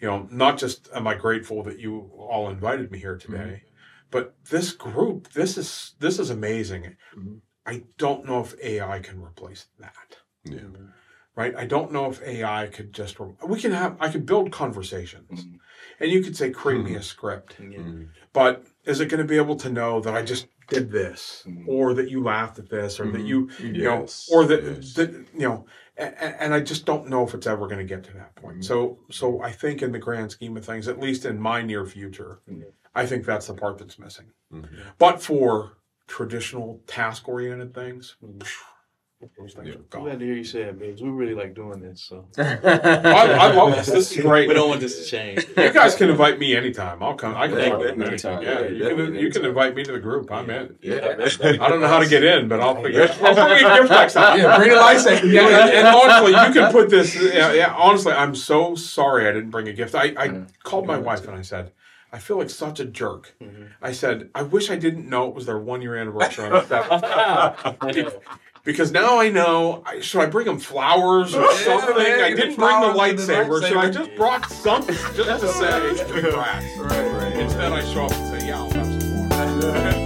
you know, not just am I grateful that you all invited me here today, but this group, this is this is amazing. Mhm. I don't know if AI can replace that. Yeah. Right? I don't know if AI could just re- we can have I could build conversations. Mhm. And you could say create me a script. Mm. But is it going to be able to know that I just did this, Mhm. or that you laughed at this, or that you, you know, or that, yes. that you know, and, and I just don't know if it's ever going to get to that point. So, so I think in the grand scheme of things, at least in my near future, Mhm. I think that's the part that's missing. Mhm. But for traditional task-oriented things, those things Yeah. are I'm glad to hear you say it, babes. We really like doing this, so I, I love this. This is great. we don't want this to change. You guys can invite me anytime. I'll come. I can Thank come anytime. Anytime. Yeah, you can. You can invite me to the group. I'm in. Yeah. I don't know how to get in, but I'll figure. it out. I'll bring a gift next time. Yeah, bring a lightsaber. Yeah, and, and honestly, you can put this. Yeah, yeah, honestly, I'm so sorry I didn't bring a gift. I, I Yeah. called my wife and I said, I feel like such a jerk. Mhm. I said, I wish I didn't know it was their one year anniversary on the seventh. I know. Because now I know. I, should I bring them flowers or something? man, I didn't bring the flowers and the lightsaber. Should I just brought something just to say congrats? Right, right. Instead, I show up and say, "Yeah, I'll have some more."